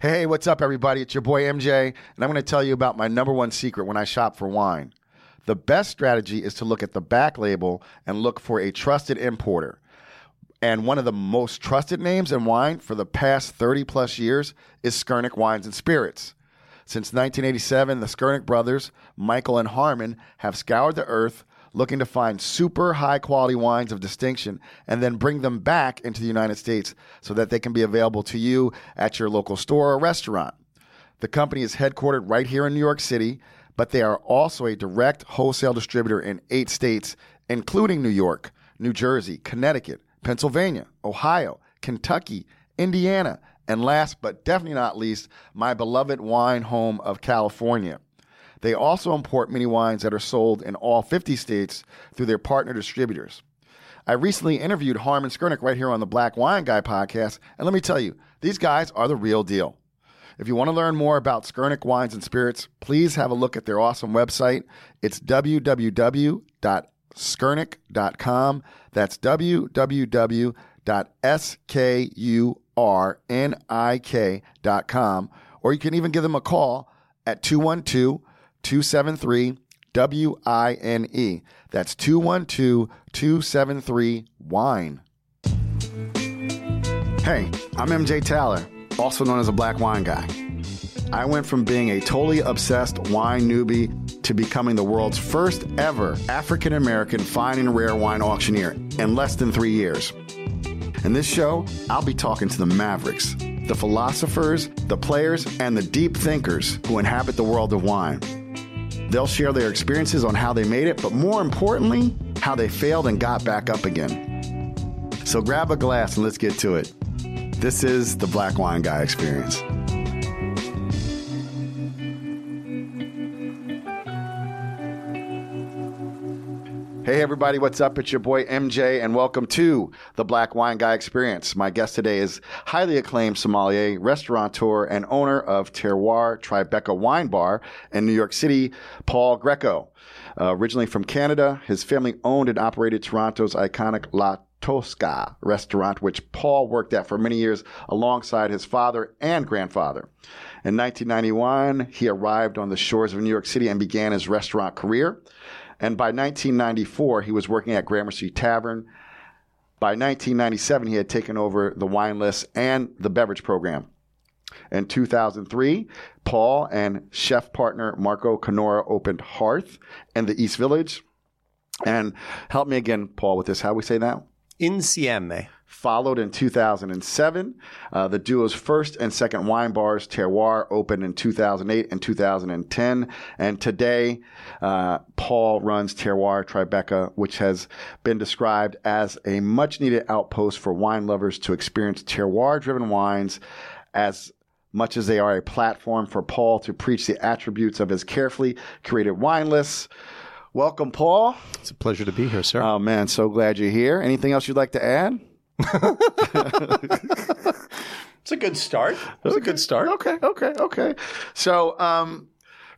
Hey, what's up, everybody? It's your boy MJ, and I'm going to tell you about my number one secret when I shop for wine. The best strategy is to look at the back label and look for a trusted importer. And one of the most trusted names in wine for the past 30 plus years is Skurnik Wines and Spirits. Since 1987, the Skurnik brothers, Michael and Harmon, have scoured the earth looking to find super high quality wines of distinction and then bring them back into the United States so that they can be available to you at your local store or restaurant. The company is headquartered right here in New York City, but they are also a direct wholesale distributor in eight states, including New York, New Jersey, Connecticut, Pennsylvania, Ohio, Kentucky, Indiana, and last but definitely not least, my beloved wine home of California. They also import many wines that are sold in all 50 states through their partner distributors. I recently interviewed Harmon Skurnik right here on the Black Wine Guy podcast, and let me tell you, these guys are the real deal. If you want to learn more about Skurnik Wines and Spirits, please have a look at their awesome website. It's www.skurnik.com. That's www.skurnik.com. Or you can even give them a call at 212 273 WINE. That's 212 273 WINE. Hey, I'm MJ Taylor, also known as a Black Wine Guy. I went from being a totally obsessed wine newbie to becoming the world's first ever African American fine and rare wine auctioneer in less than three years. In this show, I'll be talking to the mavericks, the philosophers, the players, and the deep thinkers who inhabit the world of wine. They'll share their experiences on how they made it, but more importantly, how they failed and got back up again. So grab a glass and let's get to it. This is the Black Wine Guy Experience. Hey, everybody, what's up? It's your boy MJ, and welcome to the Black Wine Guy Experience. My guest today is highly acclaimed sommelier, restaurateur, and owner of Terroir Tribeca Wine Bar in New York City, Paul Greico. Uh, originally from Canada, his family owned and operated Toronto's iconic La Tosca restaurant, which Paul worked at for many years alongside his father and grandfather. In 1991, he arrived on the shores of New York City and began his restaurant career. And by 1994, he was working at Gramercy Tavern. By 1997, he had taken over the wine list and the beverage program. In 2003, Paul and chef partner Marco Canora opened Hearth in the East Village. And help me again, Paul, with this. How we say that? Insieme. Followed in 2007. Uh, the duo's first and second wine bars, Terroir, opened in 2008 and 2010. And today, uh, Paul runs Terroir Tribeca, which has been described as a much needed outpost for wine lovers to experience terroir driven wines as much as they are a platform for Paul to preach the attributes of his carefully curated wine lists. Welcome, Paul. It's a pleasure to be here, sir. Oh, man, so glad you're here. Anything else you'd like to add? it's a good start. It's a good start. Okay, okay, okay. So, um,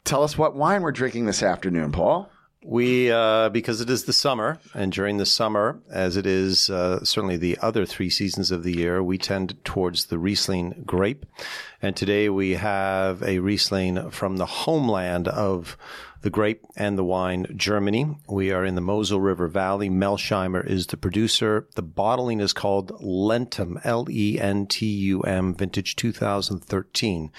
tell us what wine we're drinking this afternoon, Paul. We, uh, because it is the summer, and during the summer, as it is uh, certainly the other three seasons of the year, we tend towards the Riesling grape. And today we have a Riesling from the homeland of the grape and the wine, Germany. We are in the Mosel River Valley. Melsheimer is the producer. The bottling is called Lentum, L-E-N-T-U-M, vintage 2013.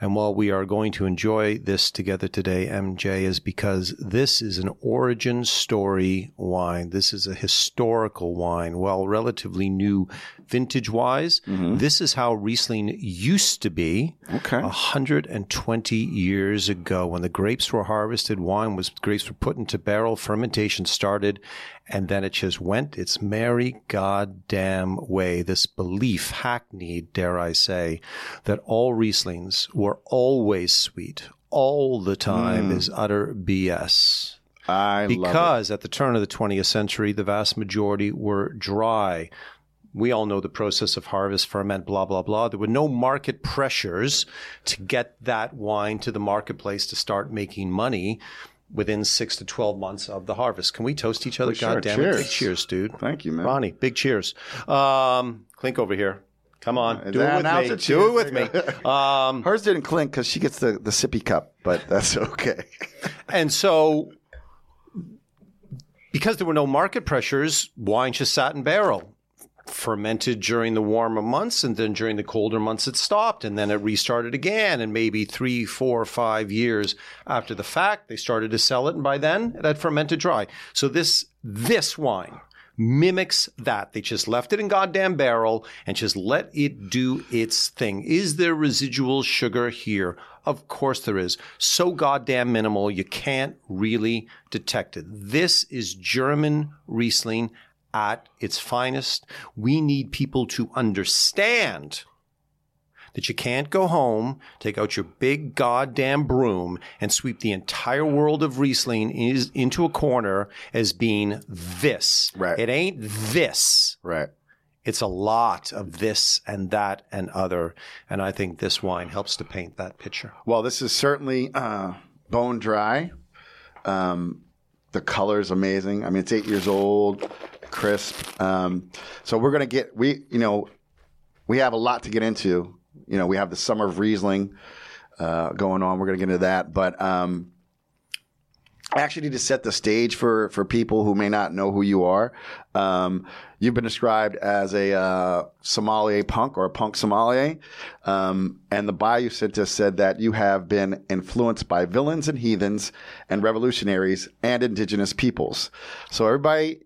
And while we are going to enjoy this together today, MJ, is because this is an origin story wine. This is a historical wine. While relatively new vintage wise, mm-hmm. this is how Riesling used to be okay. 120 years ago when the grapes were harvested, wine was, grapes were put into barrel, fermentation started, and then it just went its merry goddamn way. This belief, hackneyed, dare I say, that all Rieslings were always sweet all the time mm. is utter BS. I because at the turn of the 20th century, the vast majority were dry we all know the process of harvest, ferment, blah, blah, blah. There were no market pressures to get that wine to the marketplace to start making money within six to 12 months of the harvest. Can we toast each other? Well, God sure. damn cheers. it. Big cheers, dude. Thank you, man. Ronnie, big cheers. Um, Clink over here. Come on, do Now- it with me. Do it with me. Um, Hers didn't clink because she gets the, the sippy cup, but that's okay. and so, because there were no market pressures, wine just sat in barrel. Fermented during the warmer months, and then during the colder months, it stopped, and then it restarted again. And maybe three, four, five years after the fact, they started to sell it, and by then it had fermented dry. So this this wine mimics that. They just left it in goddamn barrel and just let it do its thing. Is there residual sugar here? Of course there is. So goddamn minimal, you can't really detect it. This is German Riesling at its finest. We need people to understand that you can't go home, take out your big goddamn broom, and sweep the entire world of Riesling is, into a corner as being this. Right. It ain't this. right. It's a lot of this and that and other. And I think this wine helps to paint that picture. Well, this is certainly uh, bone dry. Um, the color is amazing. I mean, it's eight years old, crisp. Um, so we're gonna get we you know we have a lot to get into. You know, we have the summer of Riesling uh, going on. We're gonna get into that, but um, I actually need to set the stage for for people who may not know who you are. Um, you've been described as a uh, punk or a punk sommelier, um, and the bio you sent us said that you have been influenced by villains and heathens and revolutionaries and indigenous peoples. So everybody.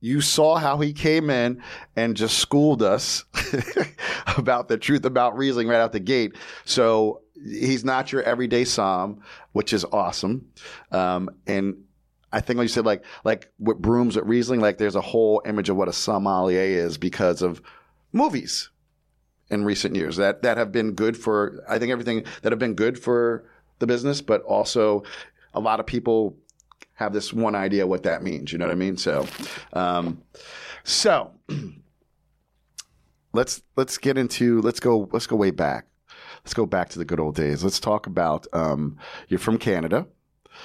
You saw how he came in and just schooled us about the truth about Riesling right out the gate. So he's not your everyday somm, which is awesome. Um, and I think like you said, like like with brooms at Riesling, like there's a whole image of what a sommelier is because of movies in recent years that that have been good for I think everything that have been good for the business, but also a lot of people have this one idea what that means. You know what I mean? So, um, so let's let's get into let's go let's go way back. Let's go back to the good old days. Let's talk about um, you're from Canada.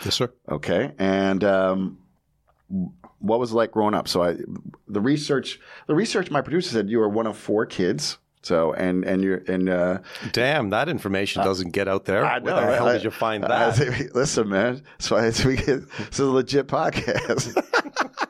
Yes, sir. Okay, and um, what was it like growing up? So I, the research, the research. My producer said you were one of four kids. So and and you're and uh, Damn, that information doesn't get out there. I Where the hell right? did you find I- that? I- listen, man. That's why it's, we get, this is a legit podcast.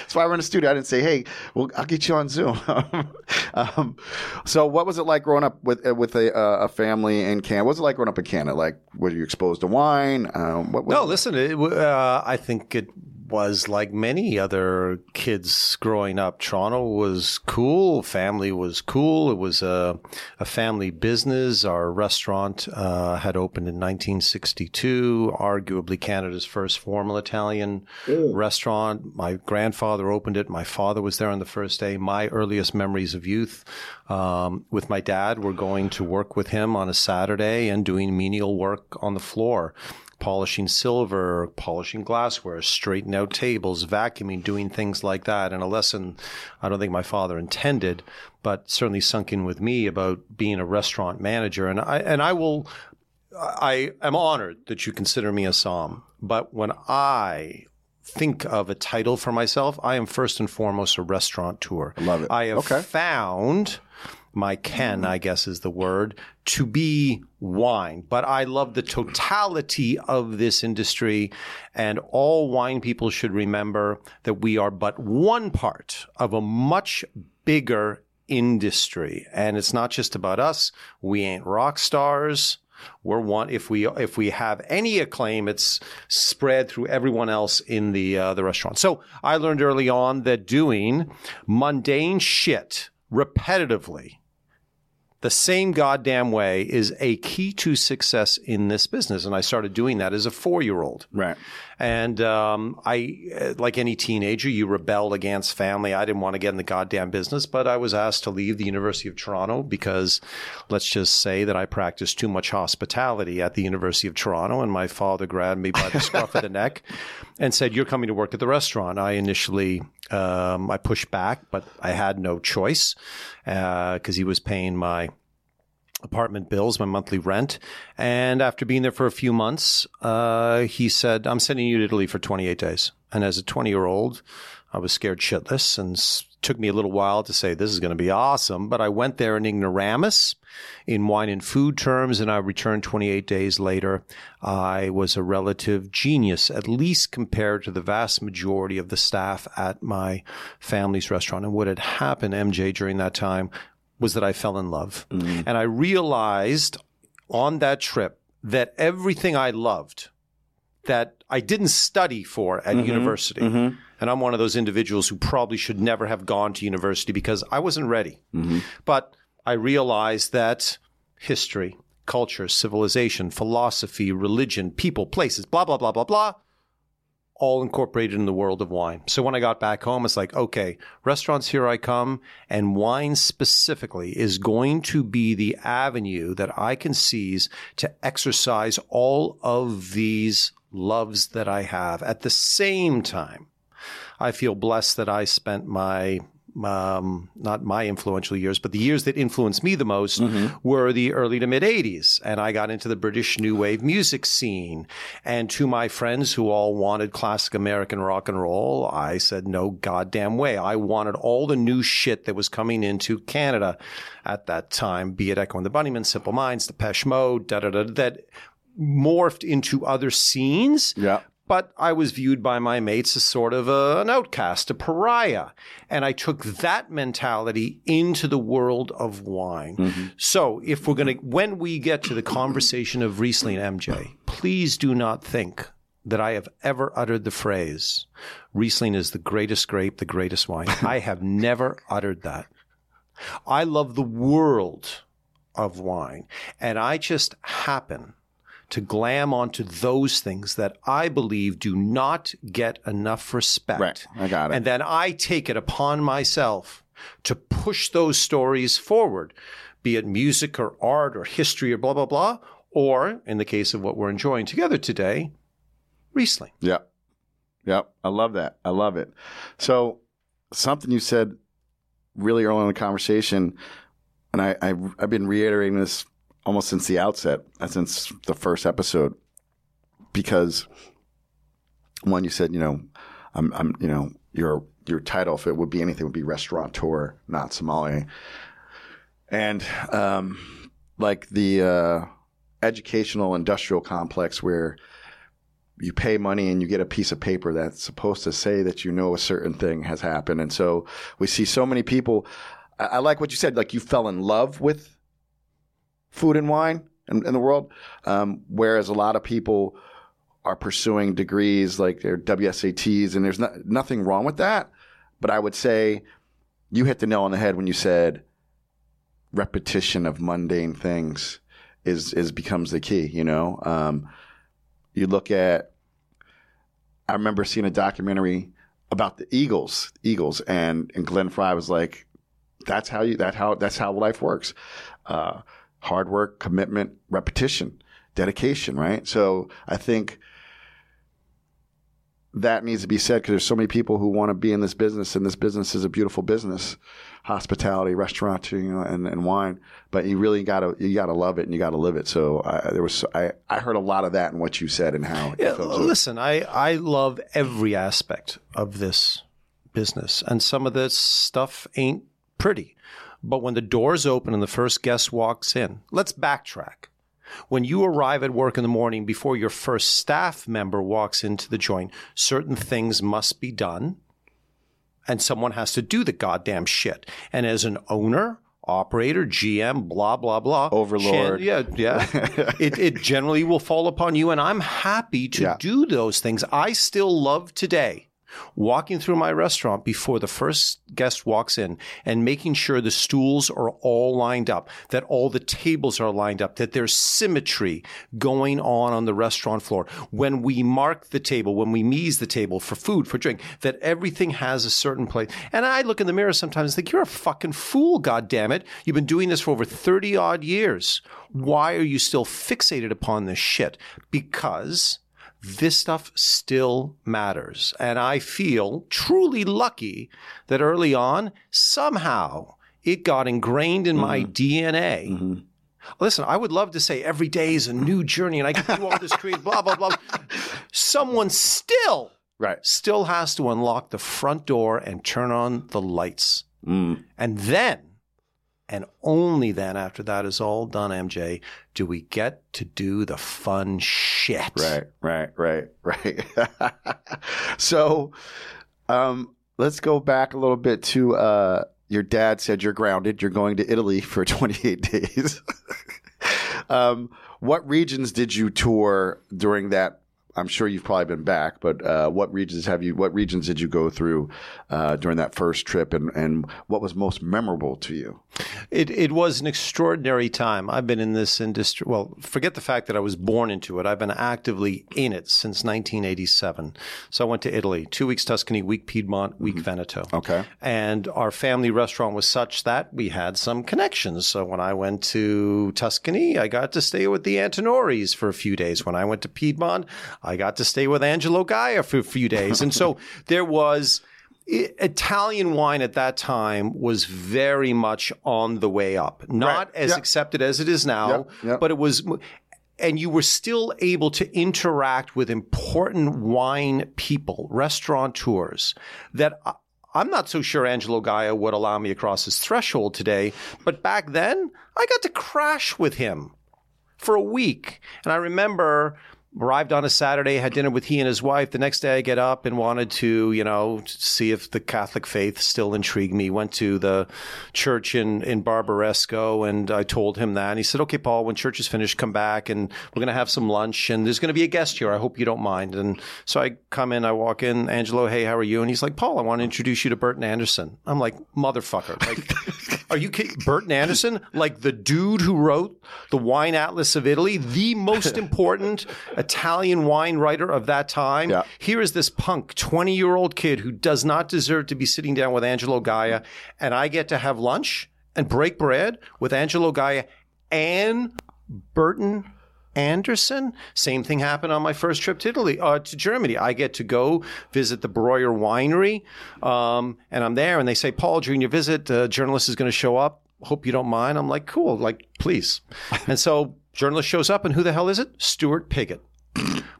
That's why we're in the studio. I didn't say, "Hey, well, I'll get you on Zoom." um, so, what was it like growing up with uh, with a, uh, a family in Canada? What was it like growing up in Canada? Like, were you exposed to wine? Um, what was No, listen. It, uh, I think it was like many other kids growing up. Toronto was cool. Family was cool. It was a, a family business. Our restaurant uh, had opened in 1962, arguably Canada's first formal Italian restaurant. My grandfather opened it. My father was there on the first day. My earliest memories of youth um, with my dad were going to work with him on a Saturday and doing menial work on the floor polishing silver, polishing glassware, straightening out tables, vacuuming, doing things like that. And a lesson I don't think my father intended, but certainly sunk in with me about being a restaurant manager. And I and I will I am honored that you consider me a somm. But when I think of a title for myself, I am first and foremost a restaurateur. I love it. I have Okay. found my ken, I guess is the word, to be wine. But I love the totality of this industry. And all wine people should remember that we are but one part of a much bigger industry. And it's not just about us. We ain't rock stars. We're one. If we if we have any acclaim, it's spread through everyone else in the uh, the restaurant. So I learned early on that doing mundane shit repetitively the same goddamn way is a key to success in this business. And I started doing that as a four year old. right? And um, I, uh, like any teenager, you rebel against family. I didn't want to get in the goddamn business, but I was asked to leave the University of Toronto because let's just say that I practiced too much hospitality at the University of Toronto. And my father grabbed me by the scruff of the neck and said, You're coming to work at the restaurant. I initially um, I pushed back, but I had no choice because he was paying my apartment bills, my monthly rent. And after being there for a few months, uh, he said, I'm sending you to Italy for 28 days. And as a 20 year old, I was scared shitless and took me a little while to say, this is going to be awesome. But I went there in ignoramus in wine and food terms, and I returned 28 days later. I was a relative genius, at least compared to the vast majority of the staff at my family's restaurant. And what had happened, MJ, during that time was that I fell in love. Mm. And I realized on that trip that everything I loved that I didn't study for at mm-hmm. university. Mm-hmm. And I'm one of those individuals who probably should never have gone to university because I wasn't ready. Mm-hmm. But I realized that history, culture, civilization, philosophy, religion, people, places, blah, blah, blah, blah, blah, all incorporated in the world of wine. So when I got back home, it's like, okay, restaurants, here I come. And wine specifically is going to be the avenue that I can seize to exercise all of these loves that I have. At the same time, I feel blessed that I spent my um, not my influential years, but the years that influenced me the most were the early to mid 80s. And I got into the British New Wave music scene. And to my friends who all wanted classic American rock and roll, I said, no goddamn way. I wanted all the new shit that was coming into Canada at that time, be it Echo and the Bunnymen, Simple Minds, Depeche Mode, da da da, that morphed into other scenes Yeah. but I was viewed by my mates as sort of a, an outcast, a pariah. And I took that mentality into the world of wine. Mm-hmm. So if we're going to, when we get to the conversation of Riesling MJ, please do not think that I have ever uttered the phrase, Riesling is the greatest grape, the greatest wine. I have never uttered that. I love the world of wine. And I just happen to glam onto those things that I believe do not get enough respect. Right. I got it. And then I take it upon myself to push those stories forward, be it music or art or history or blah, blah, blah, or in the case of what we're enjoying together today, Riesling. Yep. Yep. I love that. I love it. So something you said really early in the conversation, and I, I I've been reiterating this almost since the outset, uh, since the first episode, because one, you said, you know, I'm, I'm, you know, your your title, if it would be anything, would be restaurateur, not sommelier, and um, like the uh, educational industrial complex where you pay money and you get a piece of paper that's supposed to say that you know a certain thing has happened. And so we see so many people. I like what you said, like you fell in love with food and wine in, in the world, um, whereas a lot of people are pursuing degrees like their WSETs, and there's not, nothing wrong with that. But I would say you hit the nail on the head when you said repetition of mundane things is is becomes the key. You know, um, you look at. I remember seeing a documentary about the Eagles, Eagles, and and Glenn Frey was like, "That's how you that how that's how life works. Uh, hard work, commitment, repetition, dedication." Right. So I think that needs to be said because there's so many people who want to be in this business, and this business is a beautiful business, hospitality, restaurant, you know, and, and wine. But you really gotta you gotta love it and you gotta live it. So I, there was I, I heard a lot of that in what you said and how. Yeah, listen, I, I love every aspect of this business, and some of this stuff ain't pretty. But when the doors open and the first guest walks in, let's backtrack. When you arrive at work in the morning before your first staff member walks into the joint, certain things must be done, and someone has to do the goddamn shit. And as an owner, operator, GM, blah blah blah, Overlord. yeah, yeah, it it generally will fall upon you, and I'm happy to Yeah. do those things. I still love today walking through my restaurant before the first guest walks in and making sure the stools are all lined up, that all the tables are lined up, that there's symmetry going on on the restaurant floor. When we mark the table, when we mise the table for food, for drink, that everything has a certain place. And I look in the mirror sometimes and think, you're a fucking fool, God damn it! You've been doing this for over 30 odd years. Why are you still fixated upon this shit? Because this stuff still matters. And I feel truly lucky that early on, somehow, it got ingrained in my DNA Listen, I would love to say every day is a new journey and I can do all this creative blah, blah, blah. Someone still, Right. still has to unlock the front door and turn on the lights. Mm. And then, and only then, after that is all done, MJ, do we get to do the fun shit. Right, right, right, right. so, um, let's go back a little bit to uh, your dad said you're grounded. You're going to Italy for 28 days. um, what regions did you tour during that? I'm sure you've probably been back, but uh, what regions have you? What regions did you go through uh, during that first trip, and, and what was most memorable to you? It, it was an extraordinary time. I've been in this industry. Well, forget the fact that I was born into it. I've been actively in it since 1987. So I went to Italy, two weeks Tuscany, week Piedmont, week Veneto. Okay. And our family restaurant was such that we had some connections. So when I went to Tuscany, I got to stay with the Antinoris for a few days. When I went to Piedmont, I got to stay with Angelo Gaja for a few days. And so there was Italian wine at that time was very much on the way up. Not Right. as Yep. accepted as it is now, Yep. Yep. but it was and you were still able to interact with important wine people, restaurateurs that I- I'm not so sure Angelo Gaia would allow me across his threshold today, but back then I got to crash with him for a week. And I remember arrived on a Saturday, had dinner with he and his wife. The next day I get up and wanted to, you know, see if the Catholic faith still intrigued me. Went to the church in, in Barbaresco and I told him that. And he said, okay, Paul, when church is finished, come back and we're going to have some lunch and there's going to be a guest here. I hope you don't mind. And so I come in, I walk in, Angelo, hey, how are you? And he's like, Paul, I want to introduce you to Burton Anderson. I'm like, motherfucker. Like, are you kidding? Burton Anderson? Like the dude who wrote the Wine Atlas of Italy, the most important Italian wine writer of that time. Yeah. Here is this punk 20 year old kid who does not deserve to be sitting down with Angelo Gaja. And I get to have lunch and break bread with Angelo Gaja and Burton Anderson. Same thing happened on my first trip to Italy, uh, to Germany. I get to go visit the Breuer Winery, um, and I'm there, and they say, "Paul, during your visit, a journalist is going to show up. Hope you don't mind." I'm like, "Cool, like please." and so, journalist shows up, and who the hell is it? Stuart Pigott.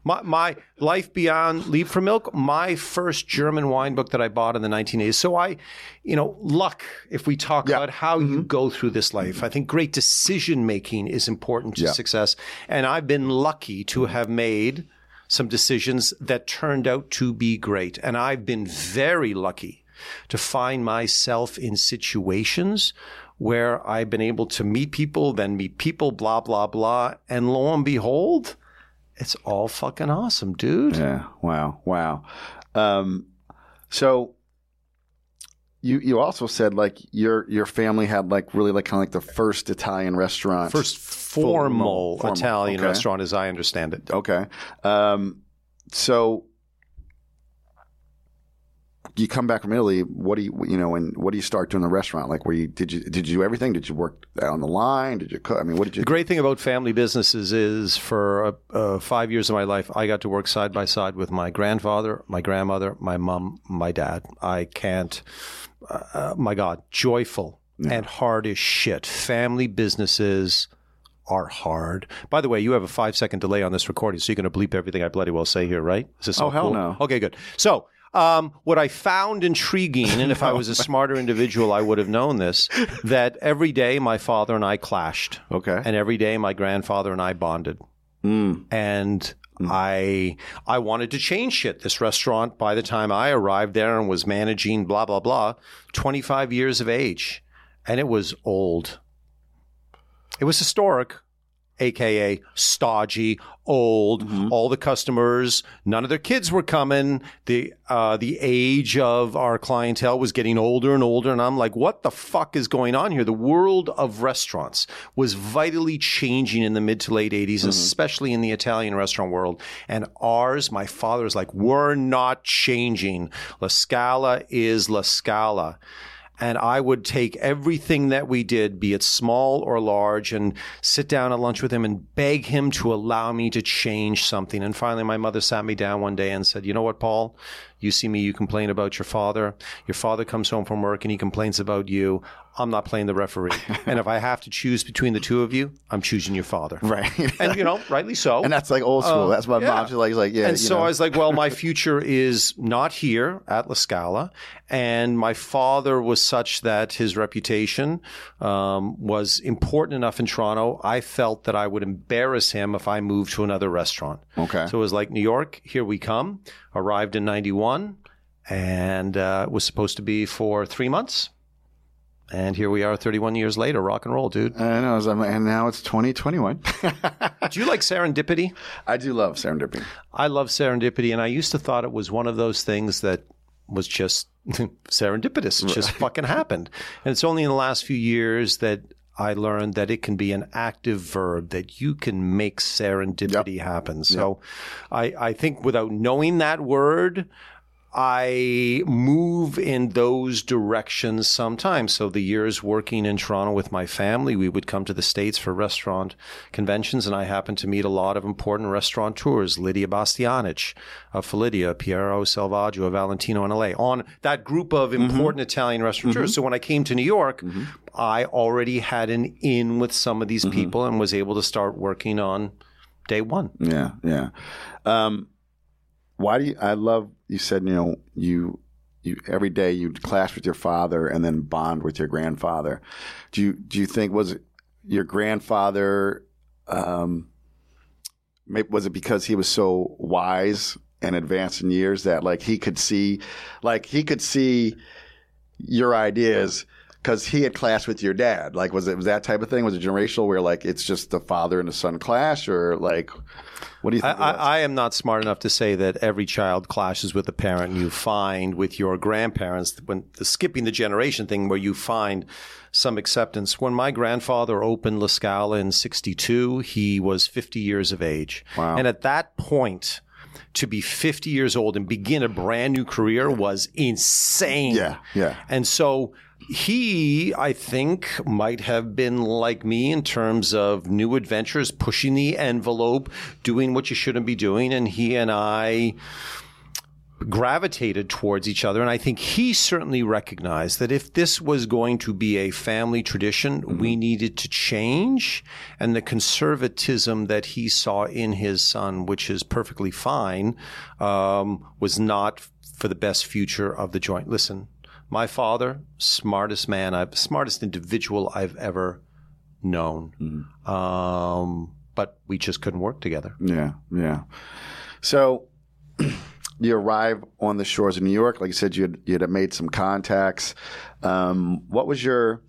My, my life beyond Liebfraumilch my first german wine book that i bought in the 1980s so i you know luck if we talk Yeah. about how you mm-hmm. go through this life. I think great decision making is important to Yeah. success. And i've been lucky to have made some decisions that turned out to be great. And i've been very lucky to find myself in situations where i've been able to meet people then meet people blah blah blah. And lo and behold it's all fucking awesome, dude. Yeah. Wow. Wow. Um, so you you also said like your your family had like really like kind of like the first Italian restaurant. First formal, formal, Italian okay. restaurant, as I understand it. Okay. Um, so you come back from Italy. What do you you know? And what do you start doing in the restaurant? Like, were you did you did you do everything? Did you work on the line? Did you cook? I mean, what did you? The great thing about family businesses is for uh, uh, five years of my life, I got to work side by side with my grandfather, my grandmother, my mom, my dad. I can't, uh, my God, joyful and hard as shit. Family businesses are hard. By the way, you have a five second delay on this recording, so you're going to bleep everything I bloody well say here, right? Is this Oh, hell cool? no. Okay, good. So, um, what I found intriguing, and if I was a smarter individual, I would have known this, that every day my father and I clashed. Okay. And every day my grandfather and I bonded. Mm. And I I wanted to change shit. This restaurant, by the time I arrived there and was managing blah blah blah, 25 years of age. And it was old. It was historic, aka stodgy, old. All the customers, none of their kids were coming. The uh, the age of our clientele was getting older and older, and I'm like, what the fuck is going on here? The world of restaurants was vitally changing in the mid to late 80s, especially in the Italian restaurant world. And ours, my father's like, we're not changing. La Scala is La Scala and I would take everything that we did, be it small or large, and sit down at lunch with him and beg him to allow me to change something. And finally, my mother sat me down one day and said, You know what, Paul? You see me, you complain about your father. Your father comes home from work and he complains about you. I'm not playing the referee. and if I have to choose between the two of you, I'm choosing your father. Right. And you know, rightly so. and that's like old school. that's my Uh, yeah. mom's like, like yeah. and so know. I was like, well, my future is not here at La Scala. And my father was such that his reputation um, was important enough in Toronto. I felt that I would embarrass him if I moved to another restaurant. Okay. So it was like, New York, here we come. Arrived in 91 and uh, it was supposed to be for three months. And here we are 31 years later, rock and roll, dude. I know, and now it's 2021. Do you like serendipity? I do love serendipity. I love serendipity, and I used to thought it was one of those things that was just serendipitous. It just fucking happened. And it's only in the last few years that I learned that it can be an active verb, that you can make serendipity happen. So I, I think without knowing that word, I move in those directions sometimes. So the years working in Toronto with my family, we would come to the States for restaurant conventions, and I happened to meet a lot of important restaurateurs, Lydia Bastianich of Felidia, Piero Selvaggio of Valentino in LA, on that group of mm-hmm. important Italian restaurateurs. Mm-hmm. So when I came to New York, mm-hmm. I already had an in with some of these people and was able to start working on day one. Yeah, yeah. Um, why do you? I love you said you know you you every day you clash with your father and then bond with your grandfather. Do you do you think was your grandfather? Um, was it because he was so wise and advanced in years that like he could see, like he could see your ideas because he had clashed with your dad. Like, was it was that type of thing? Was it generational where like it's just the father and the son clash, or like, what do you think? was? I, I am not smart enough to say that every child clashes with a parent. You find with your grandparents when the skipping the generation thing, where you find some acceptance. When my grandfather opened La Scala in '62, he was 50 years of age, Wow. and at that point. To be 50 years old and begin a brand new career was insane. yeah, yeah, And so he, I think, might have been like me in terms of new adventures, pushing the envelope, doing what you shouldn't be doing. And he and I gravitated towards each other. And I think he certainly recognized that if this was going to be a family tradition, we needed to change. And the conservatism that he saw in his son, which is perfectly fine, um, was not for the best future of the joint. Listen, my father, smartest man, I've smartest individual I've ever known. Um, but we just couldn't work together. yeah, yeah. So you arrive on the shores of New York. Like you said, you had, you had made some contacts. Um, what was your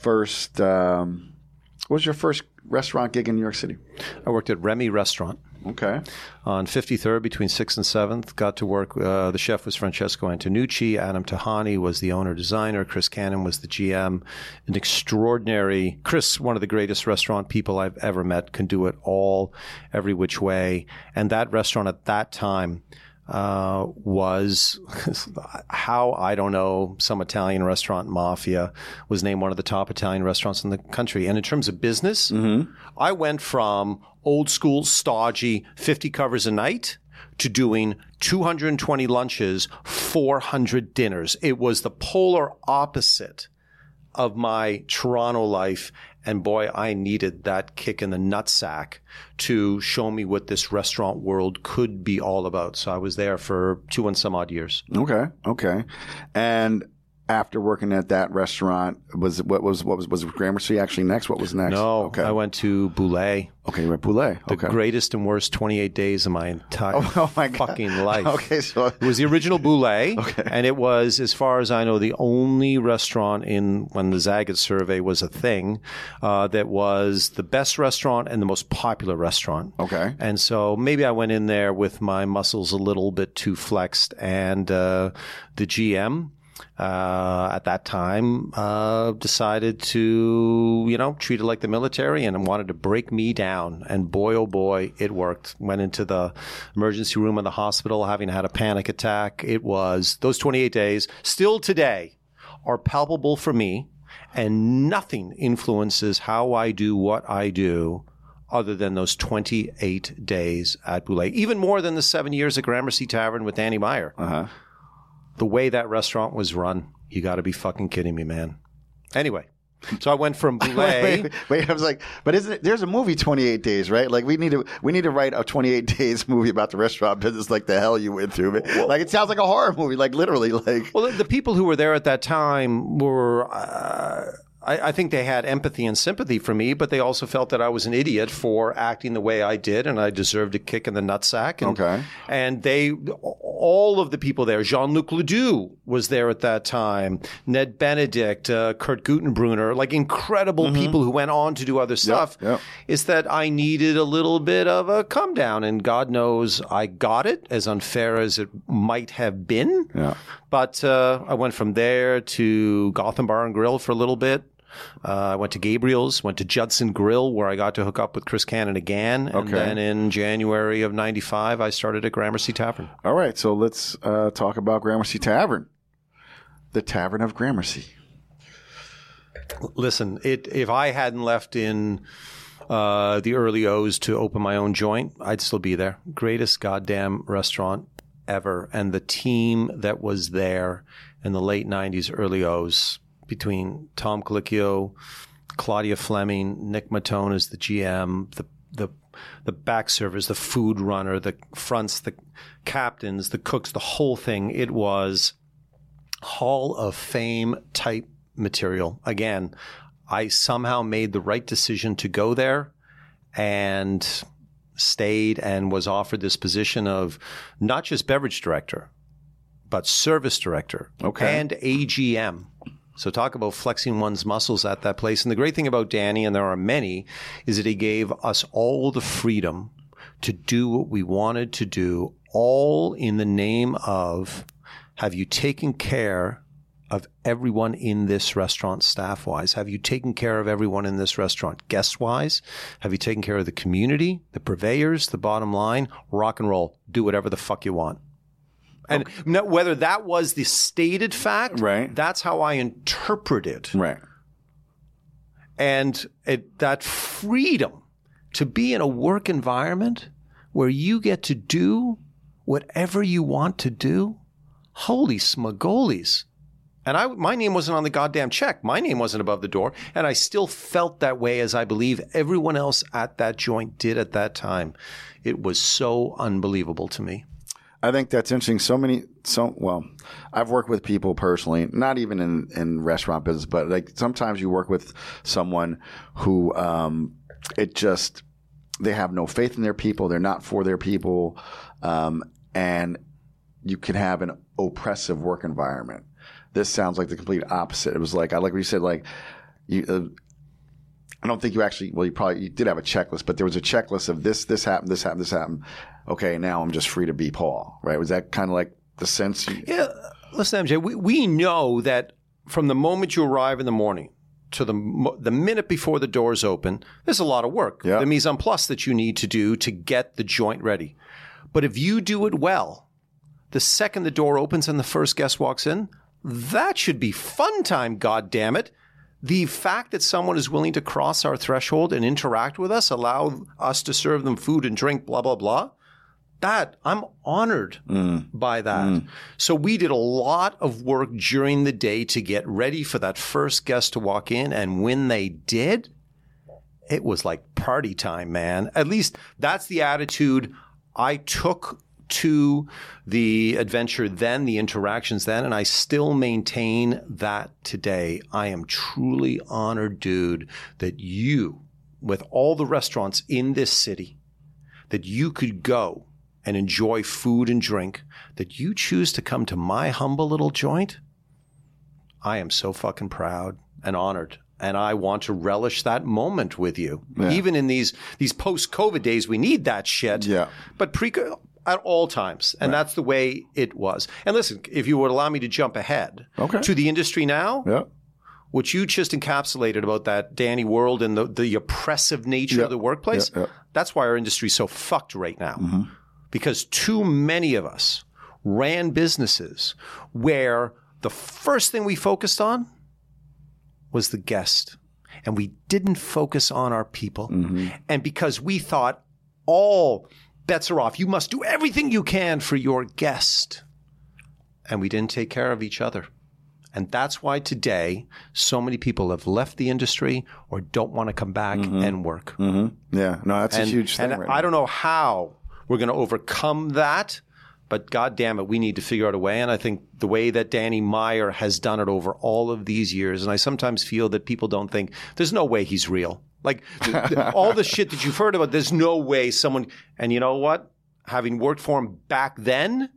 first? Um, what was your first restaurant gig in New York City? I worked at Remi Restaurant. Okay. on 53rd between 6th and 7th. Got to work. Uh, the chef was Francesco Antonucci. Adam Tihany was the owner designer. Chris Cannon was the GM. An extraordinary, Chris, one of the greatest restaurant people I've ever met, can do it all, every which way. And that restaurant at that time, uh, was how I don't know some Italian restaurant mafia was named one of the top Italian restaurants in the country. And in terms of business, I went from old school stodgy 50 covers a night to doing 220 lunches, 400 dinners. It was the polar opposite of my Toronto life. And boy, I needed that kick in the nutsack to show me what this restaurant world could be all about. So I was there for two and some odd years. Okay. Okay. And after working at that restaurant, was what was what was was Gramercy actually next? What was next? No, Okay. I went to Bouley. okay. You were at Bouley. The Okay. greatest and worst 28 days of my entire Oh my God. fucking life. Okay. So It was the original Bouley, and it was, as far as I know, the only restaurant in when the Zagat survey was a thing uh, that was the best restaurant and the most popular restaurant. okay. And so maybe I went in there with my muscles a little bit too flexed, and uh, the GM. Uh, at that time, uh, decided to, you know, treat it like the military and wanted to break me down. And boy, oh boy, it worked. Went into the emergency room in the hospital having had a panic attack. It was those 28 days still today are palpable for me and nothing influences how I do what I do other than those 28 days at Bouley, even more than the seven years at Gramercy Tavern with Danny Meyer. Uh huh. The way that restaurant was run, You got to be fucking kidding me, man. Anyway, so I went from wait, Bouley. wait, wait, I was like, but isn't it? There's a movie, Twenty Eight Days, right? Like we need to we need to write a Twenty Eight Days movie about the restaurant business, like the hell you went through. Like it sounds like a horror movie, like literally, like Well, the- the people who were there at that time were. Uh, I, I think they had empathy and sympathy for me, but they also felt that I was an idiot for acting the way I did, and I deserved a kick in the nutsack. And, Okay. And they, all of the people there, Jean Luc Le Dû was there at that time, Ned Benedict, uh, Kurt Gutenbrunner, like incredible people who went on to do other stuff. yep. Is that I needed a little bit of a come down, and God knows I got it, as unfair as it might have been. yeah. But uh, I went from there to Gotham Bar and Grill for a little bit. Uh, I went to Gabriel's, went to Judson Grill, where I got to hook up with Chris Cannon again. And Okay. then in January of 95, I started at Gramercy Tavern. All right, so let's uh, talk about Gramercy Tavern, the Tavern of Gramercy. Listen, it, if I hadn't left in uh, the early O's to open my own joint, I'd still be there. Greatest goddamn restaurant ever. And the team that was there in the late 90s, early O's, between Tom Colicchio, Claudia Fleming, Nick Mautone as the GM, the the the back servers, the food runner, the fronts, the captains, the cooks, the whole thing. It was Hall of Fame type material. Again, I somehow made the right decision to go there and stayed and was offered this position of not just beverage director, but service director Okay. and AGM. So talk about flexing one's muscles at that place. And the great thing about Danny, and there are many, is that he gave us all the freedom to do what we wanted to do, all in the name of have you taken care of everyone in this restaurant staff wise? Have you taken care of everyone in this restaurant guest wise? Have you taken care of the community, the purveyors, the bottom line? Rock and roll. Do whatever the fuck you want. And no- whether that was the stated fact, Right. that's how I interpret it. Right. And it, that freedom to be in a work environment where you get to do whatever you want to do, holy smuggolies. And I, my name wasn't on the goddamn check. My name wasn't above the door. And I still felt that way as I believe everyone else at that joint did at that time. It was so unbelievable to me. I think that's interesting. So many, so well, I've worked with people personally, not even in in restaurant business, but like sometimes you work with someone who um, it just they have no faith in their people. They're not for their people, um, and you can have an oppressive work environment. This sounds like the complete opposite. It was like I like what you said, like you. Uh, I don't think you actually. Well, you probably you did have a checklist, but there was a checklist of this, this happened, this happened, this happened. Okay, now I'm just free to be Paul. Right? Was that kind of like the sense? You, Yeah, listen, MJ, we, we know that from the moment you arrive in the morning to the the minute before the doors open, there's a lot of work. Yeah. The mise en place that you need to do to get the joint ready. But if you do it well, the second the door opens and the first guest walks in, that should be fun time, God damn it. The fact that someone is willing to cross our threshold and interact with us, allow us to serve them food and drink, blah, blah, blah, that I'm honored mm. by that. Mm. So we did a lot of work during the day to get ready for that first guest to walk in. And when they did, it was like party time, man. At least that's the attitude I took to the adventure then, the interactions then, and I still maintain that today. I am truly honored, dude, that you, with all the restaurants in this city, that you could go and enjoy food and drink, that you choose to come to my humble little joint. I am so fucking proud and honored. And I want to relish that moment with you. Even in these these post COVID days, we need that shit. Yeah. But pre at all times. And that's the way it was. And listen, if you would allow me to jump ahead Okay. to the industry now, yeah. what you just encapsulated about that Danny world and the, the oppressive nature of the workplace, Yeah, yeah. that's why our industry is so fucked right now. Mm-hmm. Because too many of us ran businesses where the first thing we focused on was the guest. And we didn't focus on our people. And because we thought all bets are off, you must do everything you can for your guest. And we didn't take care of each other. And that's why today so many people have left the industry or don't want to come back and work. Mm-hmm. Yeah, no, that's And, a huge thing. and right I now. don't know how we're going to overcome that, but God damn it, we need to figure out a way. And I think the way that Danny Meyer has done it over all of these years, and I sometimes feel that people don't think there's no way he's real. Like all the shit that you've heard about, there's no way someone. And you know what? Having worked for him back then,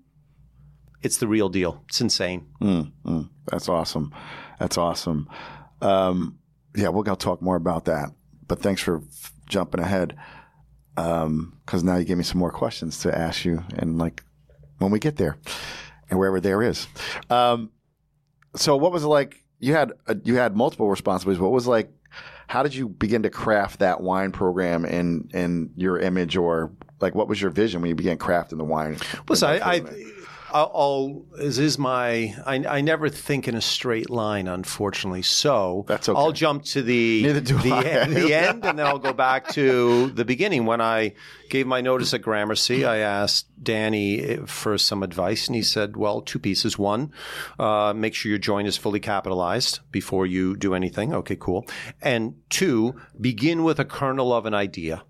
it's the real deal. It's insane. Mm, mm. That's awesome. That's awesome. Um, yeah, we'll gonna talk more about that. But thanks for f- jumping ahead, because now you gave me some more questions to ask you, and like when we get there, and wherever there is. Um, so, what was it like? You had uh, you had multiple responsibilities. What was like? How did you begin to craft that wine program in in your image, or like what was your vision when you began crafting the wine? Listen, I, I, I'll, this is my. I, I never think in a straight line, unfortunately. So That's okay. I'll jump to the the, end, the end, and then I'll go back to the beginning when I gave my notice at Gramercy. I asked Danny for some advice, and he said, "Well, two pieces. One, uh, make sure your joint is fully capitalized before you do anything. Okay, cool. And two, begin with a kernel of an idea."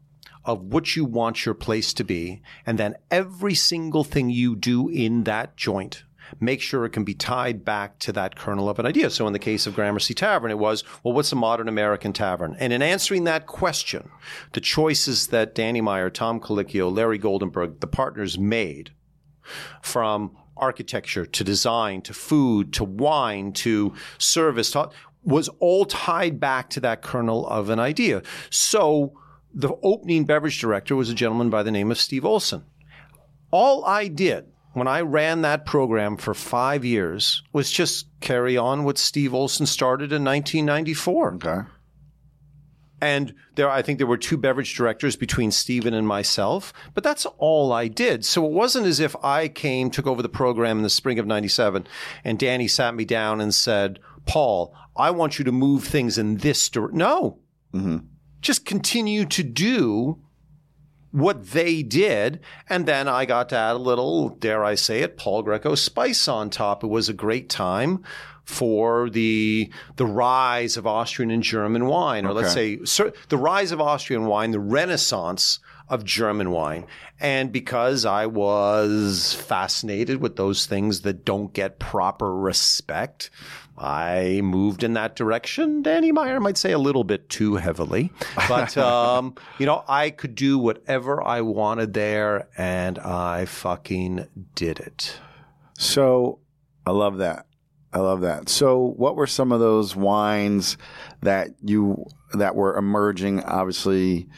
Of what you want your place to be, and then every single thing you do in that joint. Make sure it can be tied back to that kernel of an idea. So, in the case of Gramercy Tavern, it was, well, what's a modern American tavern? And in answering that question, the choices that Danny Meyer, Tom Colicchio, Larry Goldenberg, the partners made from architecture to design to food to wine to service to, was all tied back to that kernel of an idea. So the opening beverage director was a gentleman by the name of Steve Olson. All I did when I ran that program for five years was just carry on what Steve Olson started in 1994. okay. And there, I think there were two beverage directors between Stephen and myself, but that's all I did. So it wasn't as if I came, took over the program in the spring of 97 and Danny sat me down and said, Paul, I want you to move things in this direction. No, mm-hmm. Just continue to do what they did. And then I got to add a little, dare I say it, Paul Greico spice on top. It was a great time for the the rise of Austrian and German wine, or let's say cer- the rise of Austrian wine, the renaissance of German wine. And because I was fascinated with those things that don't get proper respect, I moved in that direction. Danny Meyer might say a little bit too heavily, but um, you know, I could do whatever I wanted there, and I fucking did it. So I love that. I love that. So what were some of those wines that you that were emerging? Obviously,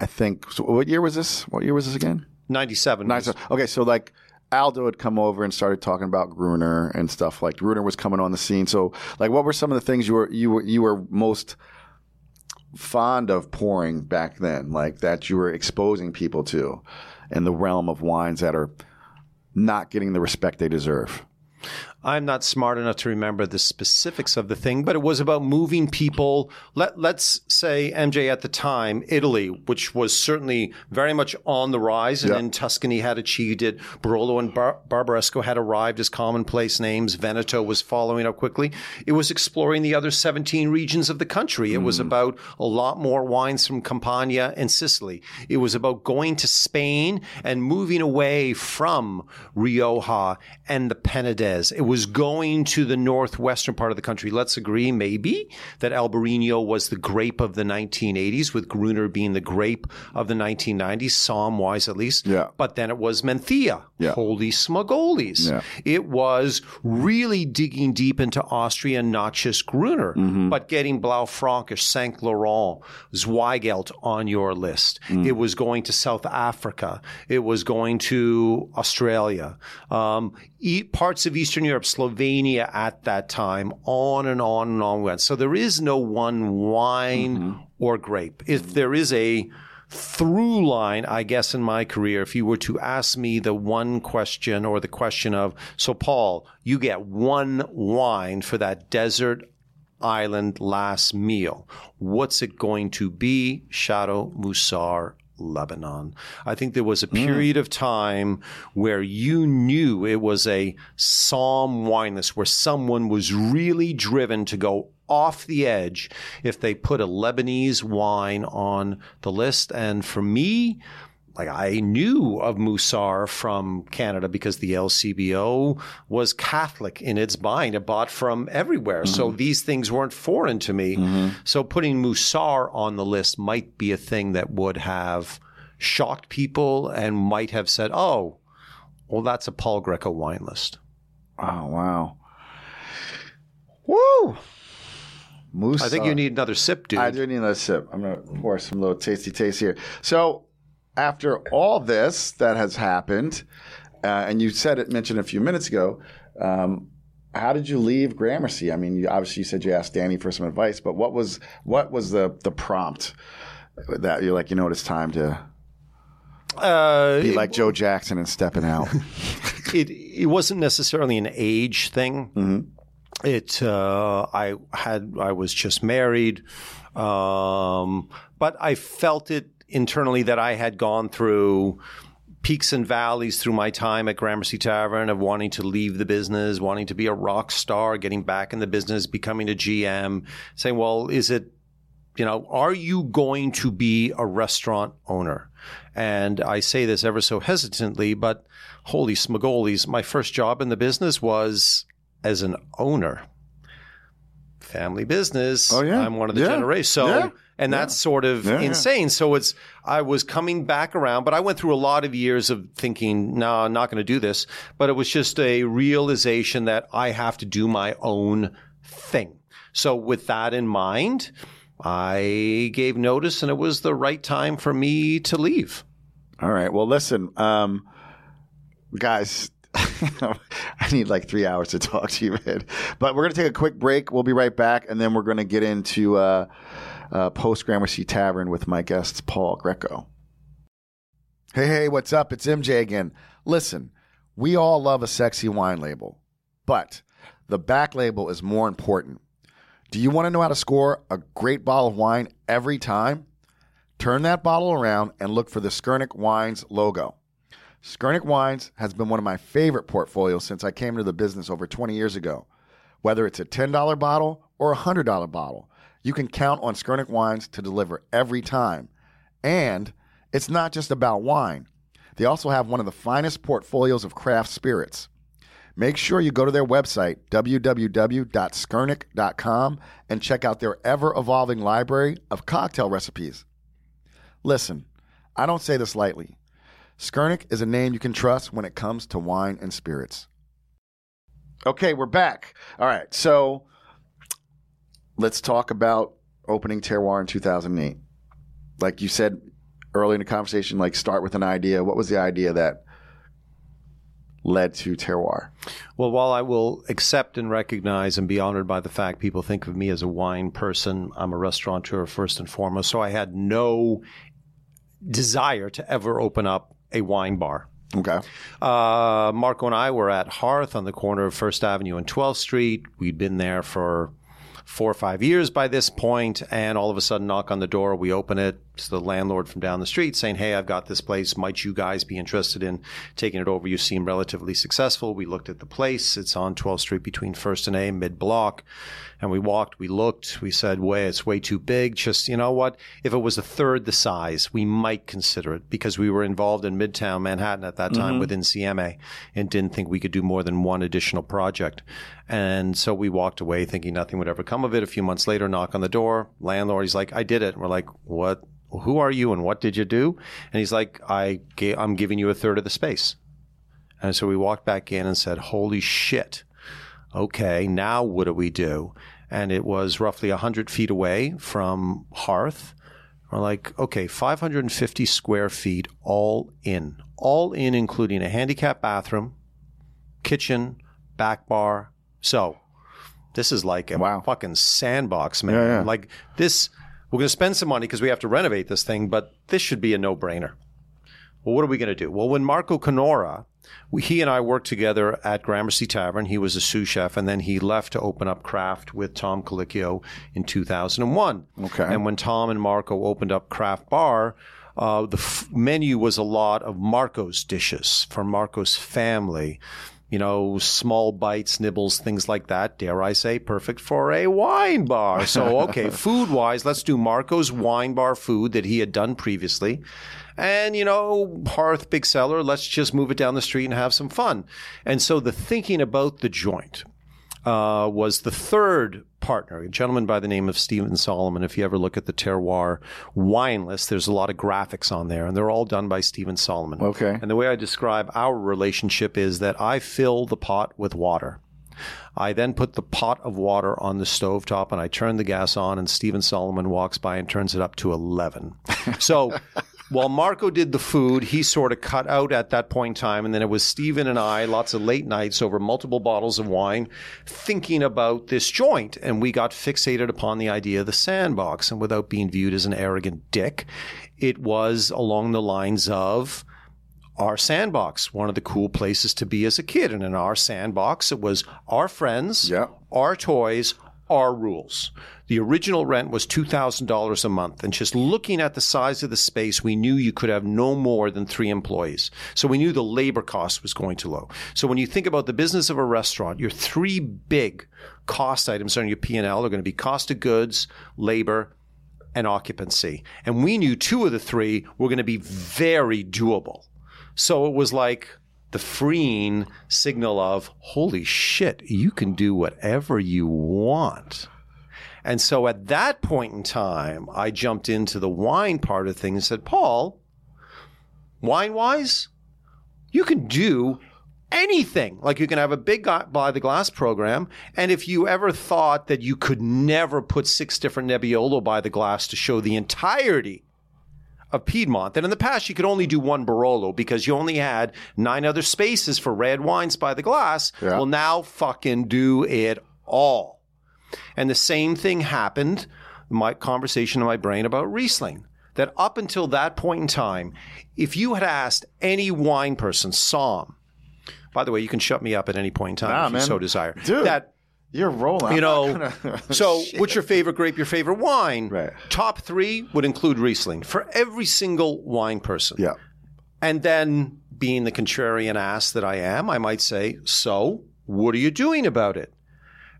I think. So what year was this? What year was this again? Ninety-seven. Nice. Okay, so like Aldo had come over and started talking about Gruner and stuff. Like Gruner was coming on the scene. So like, what were some of the things you were you were you were most fond of pouring back then? Like that you were exposing people to in the realm of wines that are not getting the respect they deserve. I'm not smart enough to remember the specifics of the thing, but it was about moving people. Let, let's say MJ at the time, Italy, which was certainly very much on the rise, and Yeah. then Tuscany had achieved it. Barolo and Bar- Barbaresco had arrived as commonplace names. Veneto was following up quickly. It was exploring the other 17 regions of the country. It was mm. about a lot more wines from Campania and Sicily. It was about going to Spain and moving away from Rioja and the Penedès. It was going to the northwestern part of the country. Let's agree, maybe, that Albarino was the grape of the 1980s, with Gruner being the grape of the 1990s, Somm wise at least. Yeah. But then it was Mencía. Yeah. Holy smuggolies. Yeah. It was really digging deep into Austria, not just Gruner, Mm-hmm. but getting Blaufränkisch, Saint Laurent, Zweigelt on your list. Mm. It was going to South Africa. It was going to Australia, um, parts of Eastern Europe, Slovenia at that time, on and on and on went. So there is no one wine Mm-hmm. or grape. If there is a through line, I guess, in my career, if you were to ask me the one question or the question of, so Paul, you get one wine for that desert island last meal. What's it going to be? Château Musar Lebanon. I think there was a hmm. period of time where you knew it was a somm wine list where someone was really driven to go off the edge if they put a Lebanese wine on the list. And for me, like I knew of Musar from Canada because the LCBO was Catholic in its buying. It bought from everywhere. So mm-hmm. these things weren't foreign to me. Mm-hmm. So putting Musar on the list might be a thing that would have shocked people and might have said, oh, well, that's a Paul Greico wine list. Oh wow. Woo! Moose. I think you need another sip, dude. I do need another sip. I'm gonna pour some little tasty taste here. So, after all this that has happened, uh, and you said it mentioned a few minutes ago, um, how did you leave Gramercy? I mean, you, obviously you said you asked Danny for some advice, but what was what was the the prompt that you're like, you know, what, it's time to Uh, be like Joe Jackson and stepping out? it it wasn't necessarily an age thing. It uh, I had I was just married, um, but I felt it internally that I had gone through peaks and valleys through my time at Gramercy Tavern of wanting to leave the business, wanting to be a rock star, getting back in the business, becoming a GM, saying, well, is it you know, are you going to be a restaurant owner? And I say this ever so hesitantly, but holy smagoles, my first job in the business was as an owner. Family business. Oh, yeah. I'm one of the Yeah. generation. So, Yeah. And that's sort of Yeah, yeah. insane. So it's, I was coming back around, but I went through a lot of years of thinking, no, I'm not going to do this. But it was just a realization that I have to do my own thing. So with that in mind, I gave notice and it was the right time for me to leave. All right. Well, listen, um, guys. I need like three hours to talk to you, man. But we're going to take a quick break. We'll be right back, and then we're going to get into uh, uh, post Gramercy Tavern with my guests, Paul Greico. Hey, hey, what's up? It's MJ again. Listen, we all love a sexy wine label, but the back label is more important. Do you want to know how to score a great bottle of wine every time? Turn that bottle around and look for the Skurnik Wines logo. Skurnik Wines has been one of my favorite portfolios since I came into the business over 20 years ago. Whether it's a $10 bottle or a $100 bottle, you can count on Skurnik Wines to deliver every time. And it's not just about wine. They also have one of the finest portfolios of craft spirits. Make sure you go to their website, www.skurnik.com, and check out their ever evolving library of cocktail recipes. Listen, I don't say this lightly. Skurnik is a name you can trust when it comes to wine and spirits. Okay, we're back. All right, so let's talk about opening Terroir in 2008. Like you said early in the conversation, like start with an idea. What was the idea that led to Terroir? Well, while I will accept and recognize and be honored by the fact people think of me as a wine person, I'm a restaurateur first and foremost. So I had no desire to ever open up a wine bar. Okay. Uh, Marco and I were at Hearth on the corner of First Avenue and 12th Street. We'd been there for four or five years by this point, and all of a sudden, knock on the door. We open it. It's the landlord from down the street saying, "Hey, I've got this place. Might you guys be interested in taking it over? You seem relatively successful." We looked at the place. It's on 12th Street between First and A, mid block. And we walked, we looked, we said, way, it's way too big. Just, you know what? If it was a third the size, we might consider it because we were involved in Midtown Manhattan at that time mm-hmm. with Insieme and didn't think we could do more than one additional project. And so we walked away thinking nothing would ever come of it. A few months later, knock on the door, landlord, he's like, I did it. And we're like, what? Who are you and what did you do? And he's like, I I'm giving you a third of the space. And so we walked back in and said, holy shit okay, now what do we do? And it was roughly 100 feet away from Hearth. We're like, okay, 550 square feet all in, all in, including a handicap bathroom, kitchen, back bar. So this is like a Wow. fucking sandbox, man. Yeah, yeah. Like this, we're going to spend some money because we have to renovate this thing, but this should be a no brainer. Well, what are we going to do? Well, when Marco Canora, we, he and I worked together at Gramercy Tavern. He was a sous chef, and then he left to open up Craft with Tom Colicchio in 2001. Okay. And when Tom and Marco opened up Craft Bar, Uh, the f- menu was a lot of Marco's dishes for Marco's family. You know, small bites, nibbles, things like that. Dare I say, perfect for a wine bar. So, okay, food wise, let's do Marco's wine bar food that he had done previously. And, you know, Hearth, big seller, let's just move it down the street and have some fun. And so the thinking about the joint uh, was the third partner, a gentleman by the name of Stephen Solomon. If you ever look at the terroir wine list, there's a lot of graphics on there, and they're all done by Stephen Solomon. Okay. And the way I describe our relationship is that I fill the pot with water. I then put the pot of water on the stovetop and I turn the gas on, and Stephen Solomon walks by and turns it up to 11. So while Marco did the food, he sort of cut out at that point in time. And then it was Stephen and I, lots of late nights over multiple bottles of wine, thinking about this joint. And we got fixated upon the idea of the sandbox. And without being viewed as an arrogant dick, it was along the lines of, our sandbox, one of the cool places to be as a kid. And in our sandbox, it was our friends, Yeah. our toys, our rules. The original rent was $2,000 a month. And just looking at the size of the space, we knew you could have no more than three employees. So we knew the labor cost was going to low. So when you think about the business of a restaurant, your three big cost items on your P&L are going to be cost of goods, labor, and occupancy. And we knew two of the three were going to be very doable. So it was like the freeing signal of, holy shit, you can do whatever you want. And so at that point in time, I jumped into the wine part of things and said, Paul, wine wise, you can do anything. Like you can have a big buy the glass program. And if you ever thought that you could never put six different Nebbiolo by the glass to show the entirety of Piedmont, then in the past you could only do one Barolo because you only had nine other spaces for red wines by the glass. Yeah. Well, now fucking do it all. And the same thing happened, my conversation in my brain about Riesling. That up until that point in time, if you had asked any wine person, Somm, by the way, you can shut me up at any point in time Nah, if man. you so desire. Dude. That You're rolling. you know, gonna- so Shit. what's your favorite grape, your favorite wine? Right. Top three would include Riesling for every single wine person. Yeah. And then, being the contrarian ass that I am, I might say, So, what are you doing about it?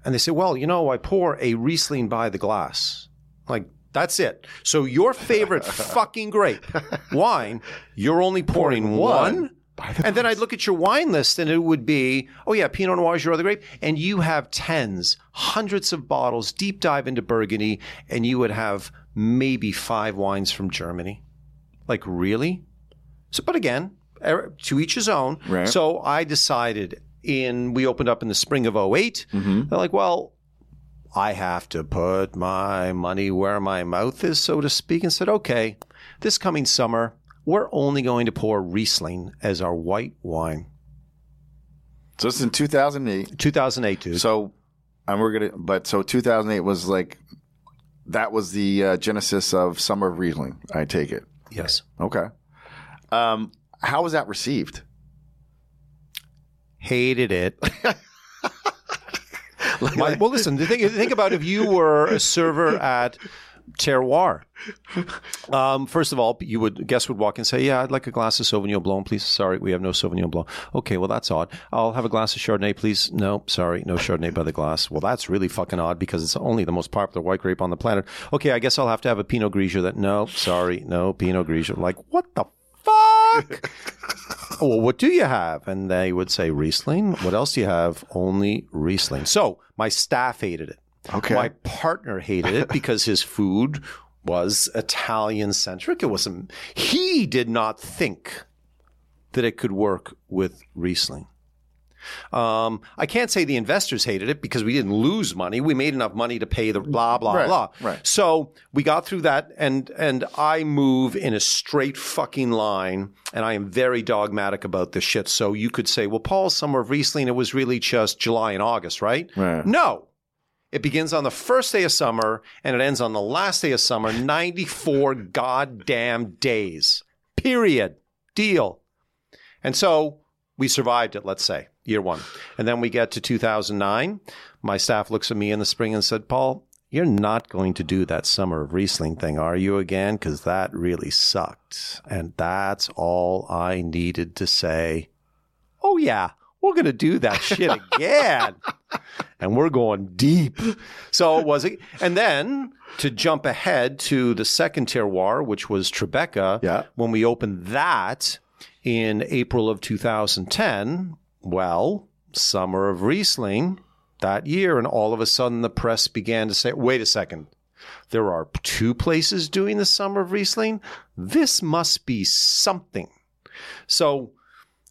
And they say, Well, you know, I pour a Riesling by the glass. Like, that's it. So, your favorite fucking grape wine, you're only pouring one one? And then I'd look at your wine list and it would be, oh yeah, Pinot Noir is your other grape. And you have tens, hundreds of bottles, deep dive into Burgundy, and you would have maybe five wines from Germany. Like, really? So, but again, er- to each his own. Right. So I decided in, we opened up in the spring of 8 Mm-hmm. They're like, well, I have to put my money where my mouth is, so to speak, and said, okay, this coming summer, we're only going to pour Riesling as our white wine. So it's in 2008. 2008, dude. So, and we're gonna, but so 2008 was like, that was the uh, genesis of Summer of Riesling. I take it. yes. Okay. Um, how was that received? Hated it. My- well, listen, think, think about if you were a server at Terroir. Um, first of all, you would guests would walk and say, "Yeah, I'd like a glass of Sauvignon Blanc, please." Sorry, we have no Sauvignon Blanc. Okay, well that's odd. I'll have a glass of Chardonnay, please. No, sorry, no Chardonnay by the glass. Well, that's really fucking odd because it's only the most popular white grape on the planet. Okay, I guess I'll have to have a Pinot Grigio. That no, sorry, no Pinot Grigio. Like what the fuck? well, what do you have? And they would say Riesling. What else do you have? Only Riesling. So my staff hated it. Okay. My partner hated it because his food was Italian centric. It wasn't, he did not think that it could work with Riesling. Um, I can't say the investors hated it because we didn't lose money. We made enough money to pay the blah blah Right, blah. right. So we got through that, and and I move in a straight fucking line, and I am very dogmatic about this shit. So you could say, well, Paul, summer of Riesling, it was really just July and August, right? Right. No. It begins on the first day of summer and it ends on the last day of summer, 94 goddamn days. Period. Deal. And so we survived it, let's say, year one. And then we get to 2009. My staff looks at me in the spring and said, Paul, you're not going to do that summer of Riesling thing, are you again? Because that really sucked. And that's all I needed to say. Oh, yeah, we're going to do that shit again. and we're going deep. So it was it. And then to jump ahead to the second terroir, which was Tribeca, Yeah. when we opened that in April of 2010, well, summer of Riesling that year, and all of a sudden the press began to say, wait a second. There are two places doing the summer of Riesling. This must be something. So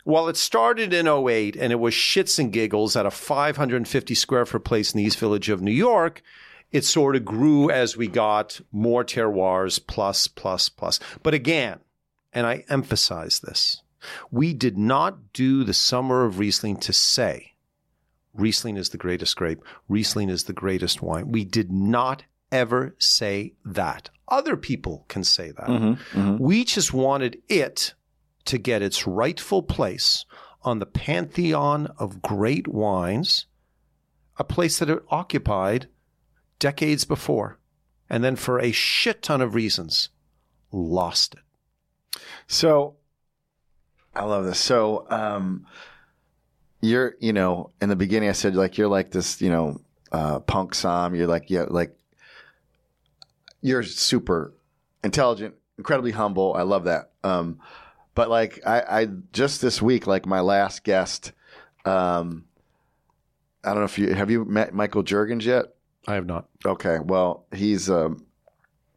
while it started in 08 and it was shits and giggles at a 550 square foot place in the East Village of New York, it sort of grew as we got more terroirs plus, plus, plus. But again, and I emphasize this, we did not do the summer of Riesling to say Riesling is the greatest grape, Riesling is the greatest wine. We did not ever say that. Other people can say that. Mm-hmm, mm-hmm. We just wanted it to get its rightful place on the pantheon of great wines, a place that it occupied decades before, and then for a shit ton of reasons, lost it. So I love this. So um you're, you know, in the beginning I said like you're like this, you know, uh punk somm. You're like, yeah, like you're super intelligent, incredibly humble. I love that. Um but like I, I just this week, like my last guest, um I don't know if you have you met Michael Juergens yet? I have not. Okay, well, he's um,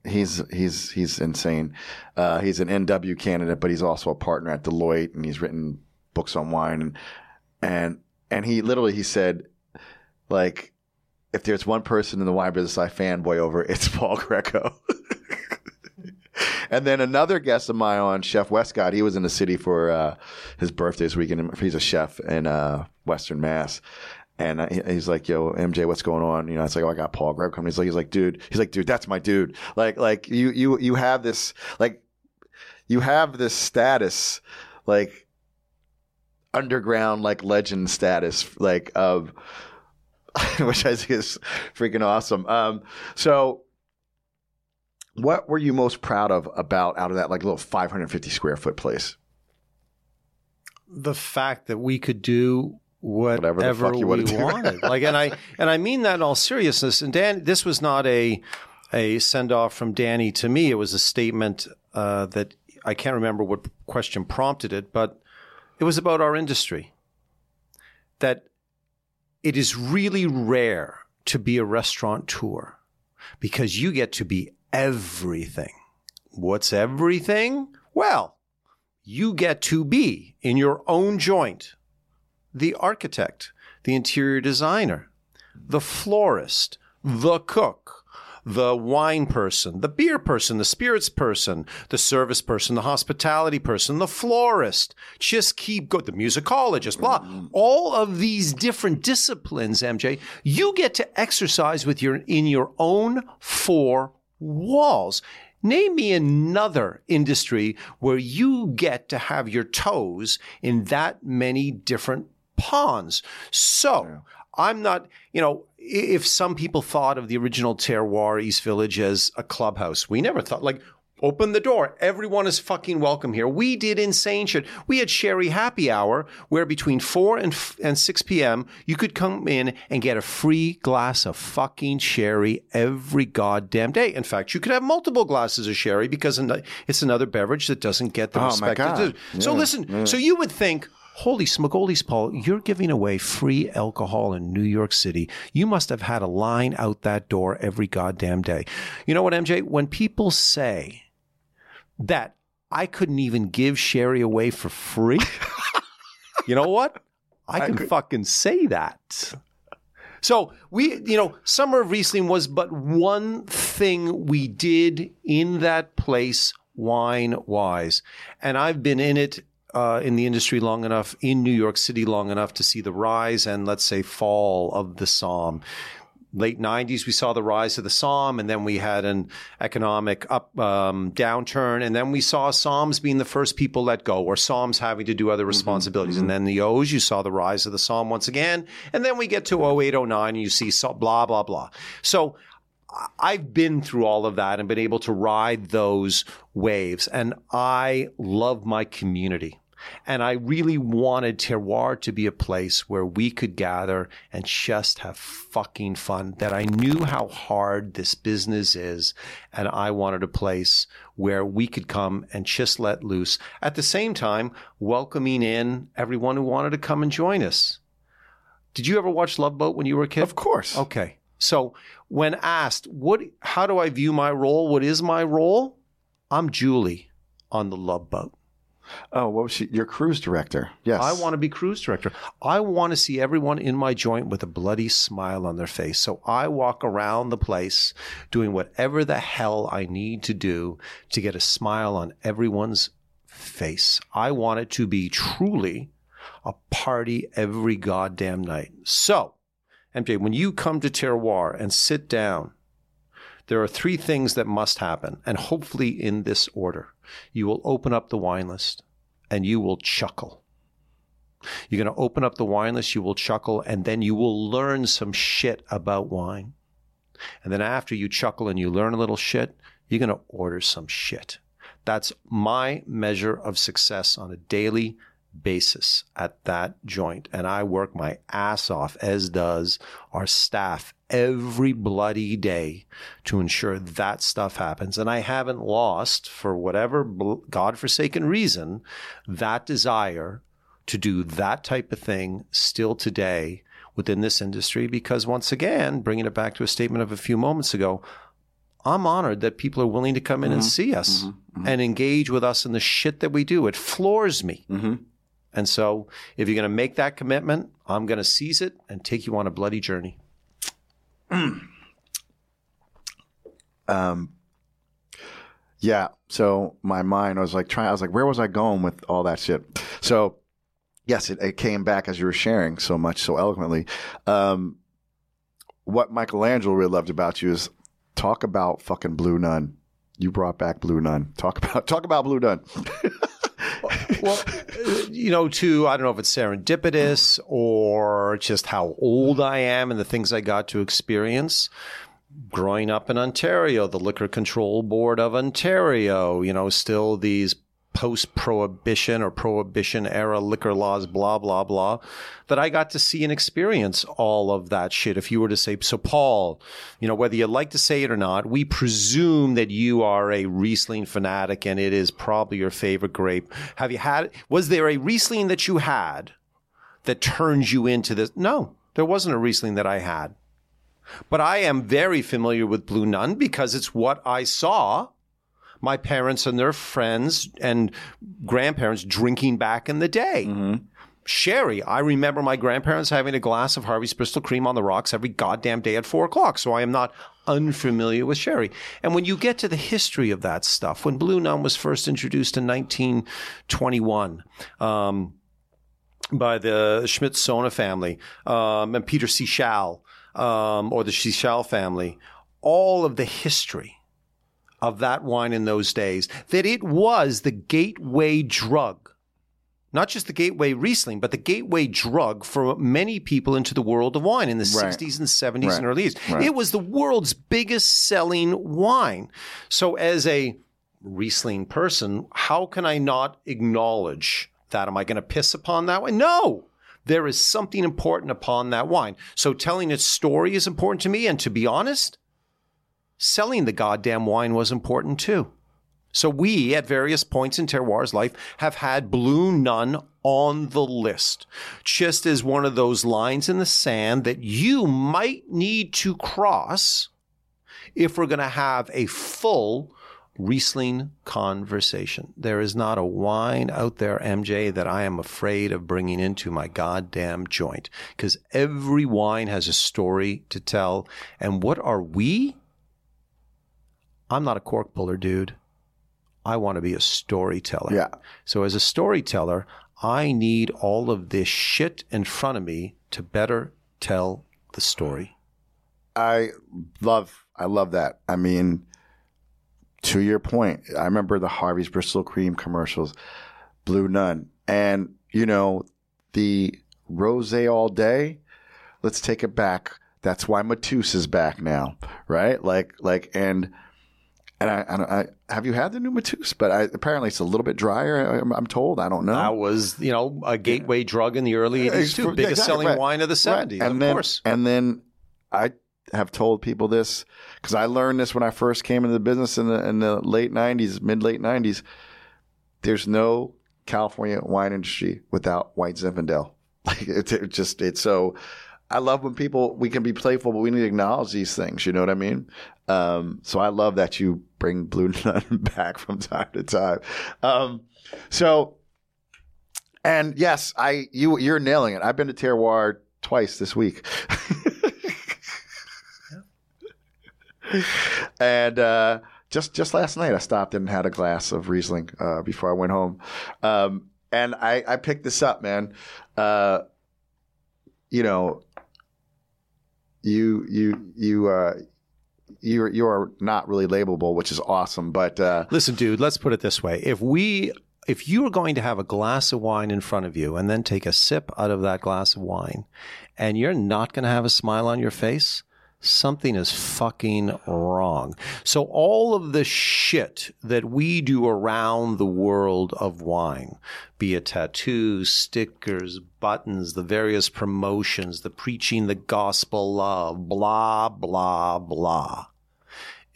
he's he's he's insane. Uh, he's an MW candidate, but he's also a partner at Deloitte, and he's written books on wine, and and and he literally he said, like, if there's one person in the wine business I fanboy over, it's Paul Greico. And then another guest of mine on Chef Westcott, he was in the city for uh, his birthday this weekend. He's a chef in uh, Western Mass. And he's like, "Yo, MJ, what's going on?" You know, it's like, "Oh, I got Paul Greico coming." He's like, "He's like, dude, he's like, dude, that's my dude." Like, like you, you, you have this, like, you have this status, like, underground, like legend status, like of, which I think is freaking awesome. Um, so, what were you most proud of about out of that like little 550 square foot place? the fact that we could do Whatever whatever, the fuck you we wanted. like, and I and I mean that in all seriousness. And Dan, this was not a a send off from Danny to me. It was a statement uh, that I can't remember what question prompted it, but it was about our industry. That it is really rare to be a restaurateur because you get to be everything. What's everything? Well, you get to be in your own joint the architect, the interior designer, the florist, the cook, the wine person, the beer person, the spirits person, the service person, the hospitality person, the florist. Just keep going. The musicologist, blah. All of these different disciplines, MJ, you get to exercise with your in your own four walls. Name me another industry where you get to have your toes in that many different ponds. So I'm not, you know, if some people thought of the original terroir East Village as a clubhouse, we never thought like, open the door. Everyone is fucking welcome here. We did insane shit. We had Sherry Happy Hour where between 4 and, f- and 6 p.m. you could come in and get a free glass of fucking sherry every goddamn day. In fact, you could have multiple glasses of sherry because it's another beverage that doesn't get the Oh, my respect. it God. deserves. So listen, so you would think, holy smogolies, Paul, you're giving away free alcohol in New York City. You must have had a line out that door every goddamn day. You know what, MJ? When people say that I couldn't even give sherry away for free, you know what? I can fucking say that. So we, you know, Summer of Riesling was but one thing we did in that place, wine wise, and I've been in it uh, in the industry long enough, in New York City long enough to see the rise and let's say fall of the somm. Late '90s, we saw the rise of the somm, and then we had an economic up um, downturn, and then we saw somms being the first people let go, or somms having to do other responsibilities, and then the O's, you saw the rise of the somm once again, and then we get to 08, 09, and you see blah blah blah. So I've been through all of that and been able to ride those waves. And I love my community. And I really wanted Terroir to be a place where we could gather and just have fucking fun. That I knew how hard this business is. And I wanted a place where we could come and just let loose. At the same time, welcoming in everyone who wanted to come and join us. Did you ever watch Love Boat when you were a kid? Of course. Okay. So when asked, what, how do I view my role? What is my role? I'm Julie on the Love Boat. Oh, what was she? Your cruise director. Yes. I want to be cruise director. I want to see everyone in my joint with a bloody smile on their face. So I walk around the place doing whatever the hell I need to do to get a smile on everyone's face. I want it to be truly a party every goddamn night. So, MJ, when you come to Terroir and sit down, there are three things that must happen, and hopefully in this order. You will open up the wine list and you will chuckle. You're going to open up the wine list, you will chuckle, and then you will learn some shit about wine. And then after you chuckle and you learn a little shit, you're going to order some shit. That's my measure of success on a daily basis at that joint. And I work my ass off, as does our staff every bloody day to ensure that stuff happens. And I haven't lost, for whatever godforsaken reason, that desire to do that type of thing still today within this industry. Because once again, bringing it back to a statement of a few moments ago, I'm honored that people are willing to come in mm-hmm. and see us mm-hmm. Mm-hmm. and engage with us in the shit that we do. It floors me. And so, if you're going to make that commitment, I'm going to seize it and take you on a bloody journey. um, yeah. So my mind, I was like trying. I was like, where was I going with all that shit? So, yes, it, it came back as you were sharing so much, so eloquently. Um, what Michelangelo really loved about you is talk about fucking Blue Nun. You brought back Blue Nun. Talk about talk about Blue Nun. well, you know, to I don't know if it's serendipitous or just how old I am and the things I got to experience. Growing up in Ontario, the Liquor Control Board of Ontario, you know, still these post prohibition or prohibition era liquor laws, blah, blah, blah, that I got to see and experience all of that shit. If you were to say, so Paul, you know, whether you like to say it or not, we presume that you are a Riesling fanatic and it is probably your favorite grape. Have you had, was there a Riesling that you had that turns you into this? No, there wasn't a Riesling that I had. But I am very familiar with Blue Nun because it's what I saw my parents and their friends and grandparents drinking back in the day. Mm-hmm. Sherry. I remember my grandparents having a glass of Harvey's Bristol Cream on the rocks every goddamn day at four o'clock. So I am not unfamiliar with sherry. And when you get to the history of that stuff, when Blue Nun was first introduced in 1921, um, by the Schmidt Sona family um, and Peter Sichel, um, or the Sichel family, all of the history of that wine in those days, that it was the gateway drug. Not just the gateway Riesling, but the gateway drug for many people into the world of wine in the right. 60s and 70s right. and early 80s. Right. It was the world's biggest selling wine. So, as a Riesling person, how can I not acknowledge that? Am I going to piss upon that wine? No there is something important upon that wine. So telling its story is important to me. And to be honest, selling the goddamn wine was important too. So we, at various points in Terroir's life, have had Blue Nun on the list, just as one of those lines in the sand that you might need to cross if we're going to have a full Riesling conversation. There is not a wine out there, MJ, that I am afraid of bringing into my goddamn joint because every wine has a story to tell. And what are we? I'm not a cork puller, dude. I want to be a storyteller. Yeah. So as a storyteller, I need all of this shit in front of me to better tell the story. I love I love that. I mean, to your point, I remember the Harvey's Bristol Cream commercials, Blue Nun, and you know the rose all day. Let's take it back That's why Mateus is back now, right? Like, like, and and I, I, I have you had the new Mateus? But I, apparently it's a little bit drier. I'm, I'm told. I don't know. That was, you know, a gateway drug in the early 80s, too. Yeah, Biggest exactly, selling right. wine of the 70s, and of then, course. And then I have told people this because I learned this when I first came into the business in the in the late '90s, mid late '90s. There's no California wine industry without White Zinfandel. Like it, it just it's so. I love when people we can be playful, but we need to acknowledge these things. You know what I mean? Um, so I love that you bring Blue Nun back from time to time. Um, so, and yes, I you you're nailing it. I've been to Terroir twice this week. and uh, just just last night, I stopped and had a glass of Riesling uh, before I went home. Um, and I, I picked this up, man. Uh, you know, you you you uh, you you are not really labelable, which is awesome. But uh, Listen, dude, let's put it this way. If we if you are going to have a glass of wine in front of you and then take a sip out of that glass of wine and you're not going to have a smile on your face, something is fucking wrong. So all of the shit that we do around the world of wine, be it tattoos, stickers, buttons, the various promotions, the preaching the gospel love, blah, blah, blah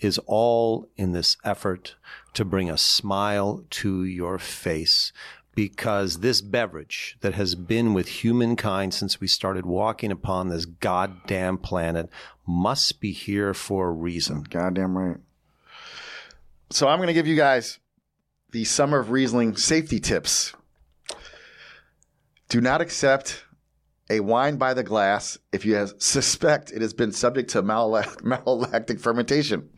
is all in this effort to bring a smile to your face. Because this beverage that has been with humankind since we started walking upon this goddamn planet must be here for a reason. Goddamn right. So I'm going to give you guys the Summer of Riesling safety tips. Do not accept a wine by the glass if you suspect it has been subject to malolactic fermentation.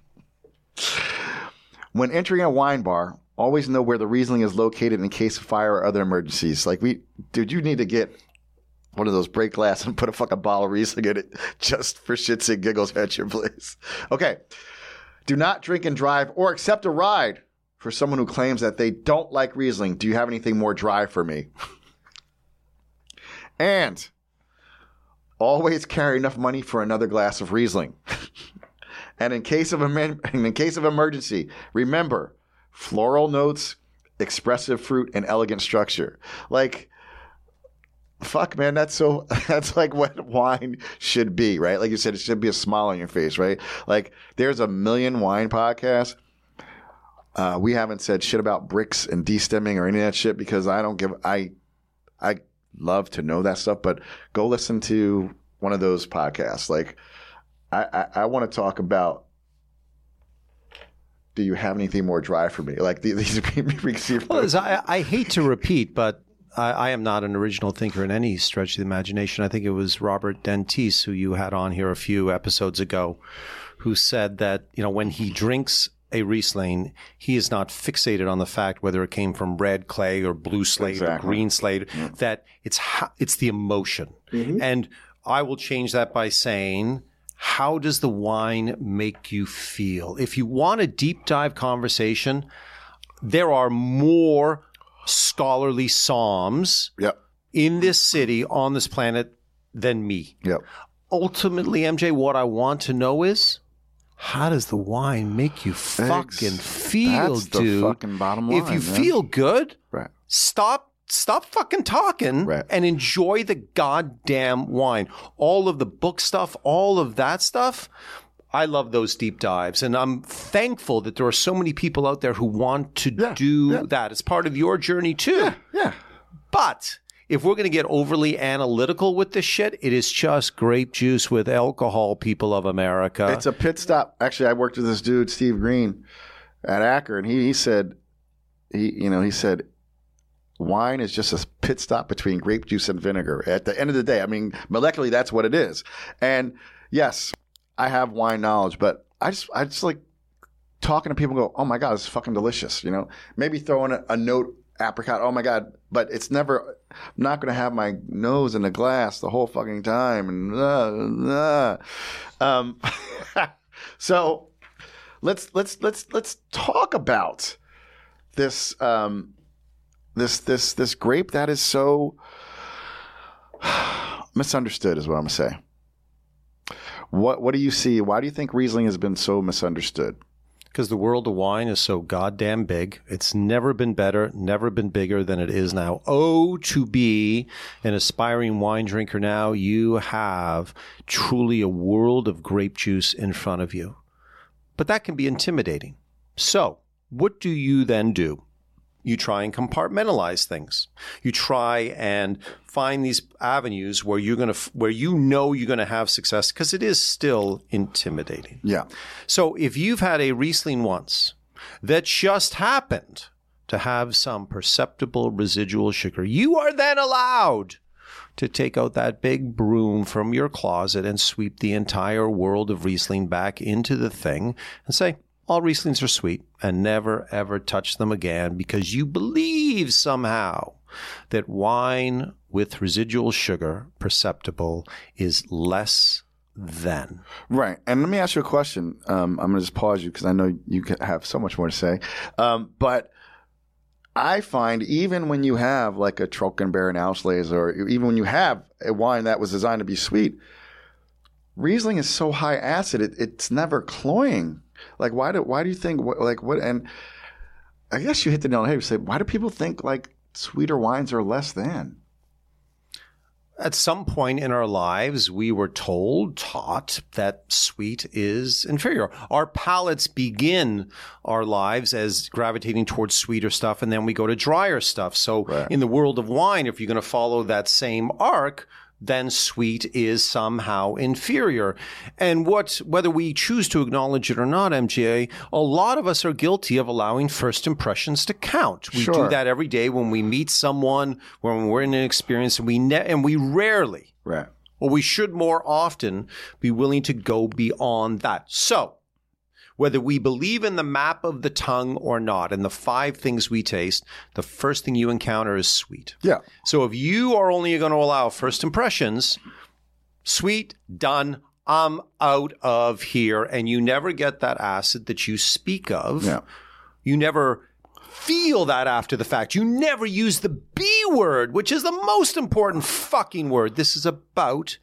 When entering a wine bar, always know where the Riesling is located in case of fire or other emergencies. Like we, dude, you need to get one of those break glass and put a fucking bottle of Riesling in it just for shits and giggles at your place. Okay. Do not drink and drive or accept a ride for someone who claims that they don't like Riesling. Do you have anything more dry for me? and always carry enough money for another glass of Riesling. and in case of emer- in case of emergency, remember floral notes, expressive fruit, and elegant structure. Like fuck man that's so that's like what wine should be right? Like you said it should be a smile on your face right? Like there's a million wine podcasts. Uh, we haven't said shit about Brix and destemming or any of that shit because i don't give i i love to know that stuff but go listen to one of those podcasts. Like i i, I want to talk about do you have anything more dry for me like these these Well, I, I hate to repeat, but I, I am not an original thinker in any stretch of the imagination. I think it was Robert Dentis who you had on here a few episodes ago, who said that you know when he drinks a Riesling, he is not fixated on the fact whether it came from red clay or blue slate or green slate. That it's it's the emotion, mm-hmm. and I will change that by saying. How does the wine make you feel? If you want a deep dive conversation, there are more scholarly somms yep in this city on this planet than me. yep Ultimately, MJ, what I want to know is how does the wine make you fucking feel, that's the dude? fucking bottom if you man. feel good, right stop stop fucking talking Right. and enjoy the goddamn wine. All of the book stuff, all of that stuff. I love those deep dives, and I'm thankful that there are so many people out there who want to Yeah, do yeah. that. It's part of your journey too. yeah But if we're going to get overly analytical with this shit, it is just grape juice with alcohol, people of America. It's a pit stop. Actually, I worked with this dude, Steve Green, at Acker, and he, he said, he you know he said, wine is just a pit stop between grape juice and vinegar. At the end of the day, I mean, molecularly, that's what it is. And yes, I have wine knowledge, but I just I just like talking to people. Go, oh my god, it's fucking delicious. You know, maybe throwing a, a note apricot. Oh my god, but it's never. I'm not going to have my nose in the glass the whole fucking time. And uh, uh. Um, so let's let's let's let's talk about this um, this this this grape that is so misunderstood is what I'm gonna say. What What do you see? Why do you think Riesling has been so misunderstood? because the world of wine is so goddamn big. It's never been better, never been bigger than it is now. Oh, to be an aspiring wine drinker now, you have truly a world of grape juice in front of you. But that can be intimidating. So, what do you then do? You try and compartmentalize things. You try and find these avenues where you're going to, where you know you're going to have success because it is still intimidating. Yeah. So if you've had a Riesling once that just happened to have some perceptible residual sugar, you are then allowed to take out that big broom from your closet and sweep the entire world of Riesling back into the thing and say, all Rieslings are sweet and never ever touch them again because you believe somehow that wine with residual sugar perceptible is less than. Right. And let me ask you a question. Um, I'm going to just pause you because I know you have so much more to say. Um, but I find even when you have like a Trockenbeerenauslese or even when you have a wine that was designed to be sweet, Riesling is so high acid, it, it's never cloying. Like, why do why do you think like what? And I guess you hit the nail on the head. You say, why do people think like sweeter wines are less than? At some point in our lives, we were told, taught that sweet is inferior. Our palates begin our lives as gravitating towards sweeter stuff, and then we go to drier stuff. So, right. in the world of wine, if you're going to follow that same arc, then sweet is somehow inferior. And what, whether we choose to acknowledge it or not, MJ, a lot of us are guilty of allowing first impressions to count. We sure. do that every day when we meet someone, when we're in an experience, and we ne- and we rarely, right. or we should more often, be willing to go beyond that. So whether we believe in the map of the tongue or not, and the five things we taste, the first thing you encounter is sweet. Yeah. So if you are only going to allow first impressions, sweet, done, I'm out of here, and you never get that acid that you speak of. Yeah. You never feel that after the fact. You never use the B word, which is the most important fucking word. This is about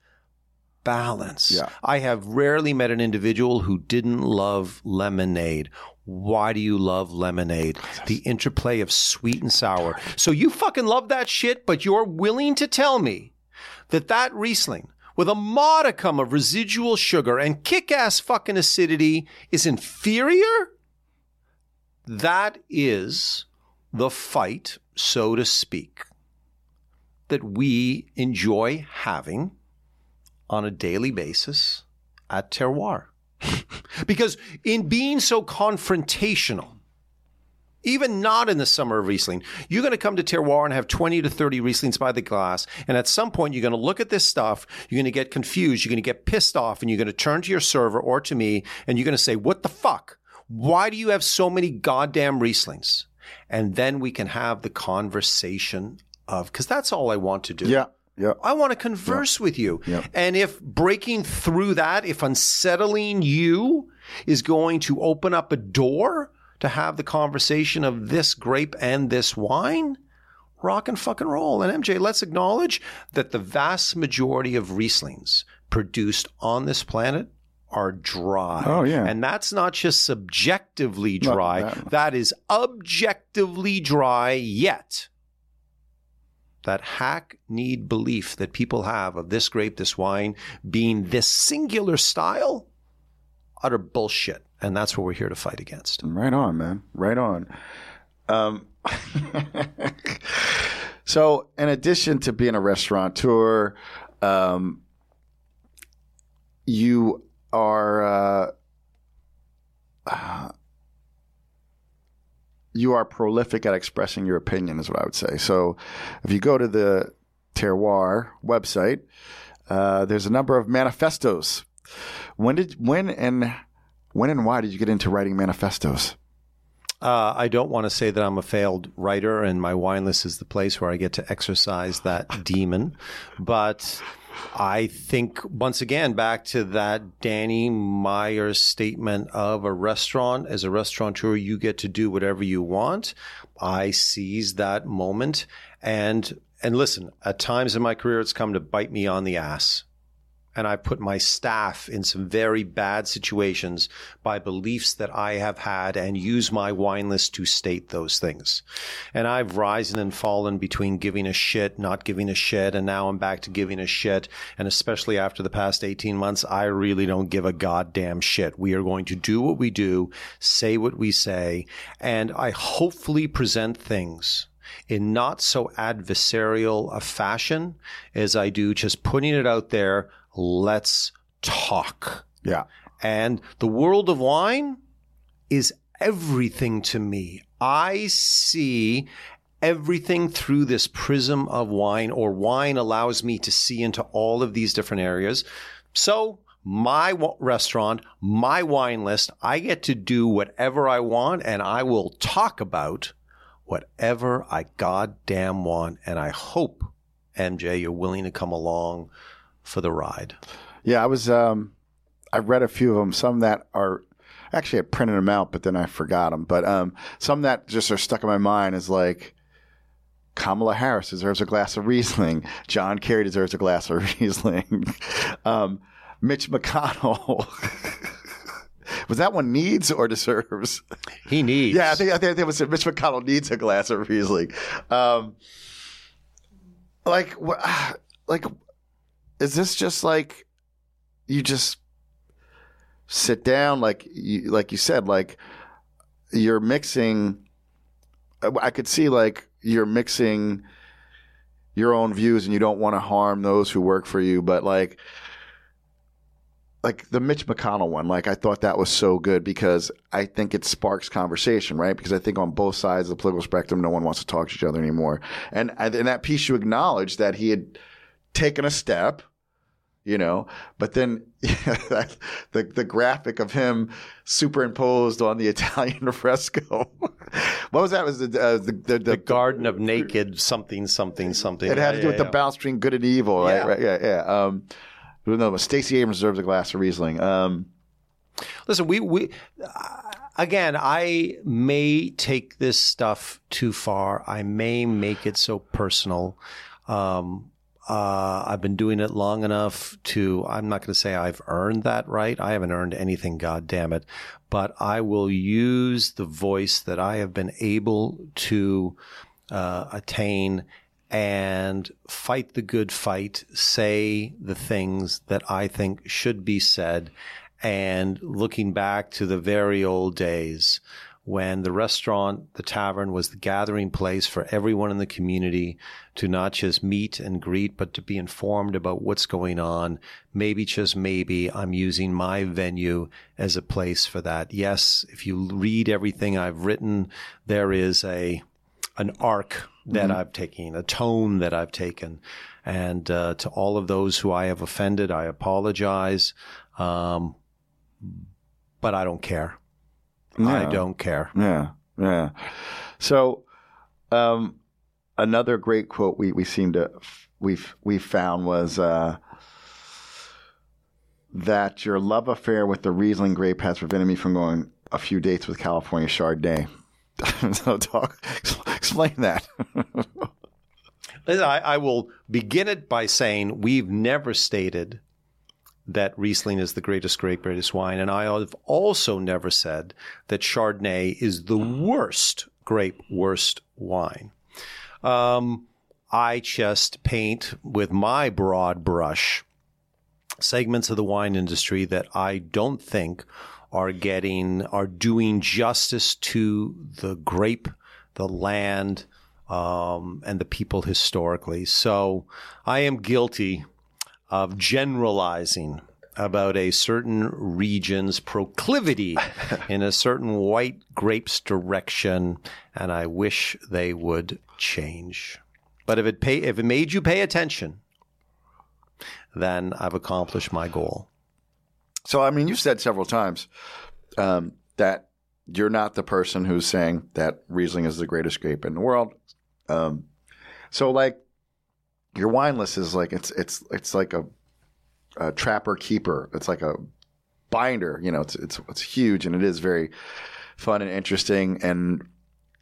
balance. Yeah. I have rarely met an individual who didn't love lemonade. Why do you love lemonade? The interplay of sweet and sour. So you fucking love that shit, but you're willing to tell me that that Riesling with a modicum of residual sugar and kick-ass fucking acidity is inferior? That is the fight, so to speak, that we enjoy having on a daily basis at Terroir. because in being so confrontational, even not in the summer of Riesling, you're going to come to Terroir and have 20 to 30 Rieslings by the glass. And at some point, you're going to look at this stuff, you're going to get confused, you're going to get pissed off, and you're going to turn to your server or to me, and you're going to say, What the fuck? Why do you have so many goddamn Rieslings? And then we can have the conversation of, because that's all I want to do. Yeah. Yeah. I want to converse with you. And if breaking through that, if unsettling you is going to open up a door to have the conversation of this grape and this wine, rock and fucking roll. And MJ, let's acknowledge that the vast majority of Rieslings produced on this planet are dry. Oh, yeah. And that's not just subjectively dry, that. that is objectively dry, yet that hackneyed belief that people have of this grape, this wine being this singular style, utter bullshit. And that's what we're here to fight against. Right on, man. Right on. Um, so, in addition to being a restaurateur, um, you are uh, uh, you are prolific at expressing your opinion, is what I would say. So if you go to the Terroir website, uh, there's a number of manifestos. When did when and when and why did you get into writing manifestos? Uh, I don't want to say that I'm a failed writer, and my wine list is the place where I get to exercise that demon. But I think once again back to that Danny Meyer statement of a restaurant as a restaurateur, you get to do whatever you want. I seized that moment and and listen, at times in my career it's come to bite me on the ass. And I've put my staff in some very bad situations by beliefs that I have had and use my wine list to state those things. And I've risen and fallen between giving a shit, not giving a shit, and now I'm back to giving a shit. And especially after the past 18 months, I really don't give a goddamn shit. We are going to do what we do, say what we say, and I hopefully present things in not so adversarial a fashion as I do just putting it out there let's talk. Yeah. And the world of wine is everything to me. I see everything through this prism of wine, or wine allows me to see into all of these different areas. So, my restaurant, my wine list, I get to do whatever I want and I will talk about whatever I goddamn want. And I hope, MJ, you're willing to come along for the ride? Yeah, I was. Um, I read a few of them. Some that are actually I printed them out, but then I forgot them. But um, some that just are stuck in my mind is like Kamala Harris deserves a glass of Riesling. John Kerry deserves a glass of Riesling. um, Mitch McConnell. was that one needs or deserves? He needs. Yeah, I think I think it was Mitch McConnell needs a glass of Riesling. Um, like, like is this just like you just sit down like you like you said like you're mixing I could see like you're mixing your own views and you don't want to harm those who work for you but like like the Mitch McConnell one, like I thought that was so good because I think it sparks conversation, right? Because I think on both sides of the political spectrum, no one wants to talk to each other anymore. And in that piece, you acknowledge that he had taken a step, you know. But then yeah, the the graphic of him superimposed on the Italian fresco. what was that? Was the, uh, the, the, the Garden of Naked something something something? It had to do with yeah. the balance between good and evil, right? Yeah, right? yeah. yeah. Um, no, Stacey Abrams deserves a glass of Riesling. Um, Listen, we we. Uh, again, I may take this stuff too far. I may make it so personal. Um, uh, I've been doing it long enough to, I'm not going to say I've earned that right. I haven't earned anything, God damn it. But I will use the voice that I have been able to uh, attain and fight the good fight, say the things that I think should be said. And looking back to the very old days, when the restaurant, the tavern was the gathering place for everyone in the community to not just meet and greet, but to be informed about what's going on. Maybe, just maybe, I'm using my venue as a place for that. Yes, if you read everything I've written, there is a, an arc that mm-hmm. I've taken, a tone that I've taken. And uh, to all of those who I have offended, I apologize. Um, but I don't care. I don't care. Yeah, yeah. So, um, another great quote we we seem to we've we found was uh, that your love affair with the Riesling grape has prevented me from going a few dates with California Chardonnay. so, talk explain that. I, I will begin it by saying we've never stated that Riesling is the greatest grape, greatest wine. And I have also never said that Chardonnay is the worst grape, worst wine. Um, I just paint with my broad brush segments of the wine industry that I don't think are getting, are doing justice to the grape, the land, um, and the people historically. So I am guilty of generalizing about a certain region's proclivity in a certain white grape's direction, and I wish they would change. But if it pay, if it made you pay attention, then I've accomplished my goal. So, I mean, you've said several times um, that you're not the person who's saying that Riesling is the greatest grape in the world. Um, so, like, your wine list is like it's it's it's like a, a trapper keeper. It's like a binder. You know, it's it's it's huge and it is very fun and interesting. And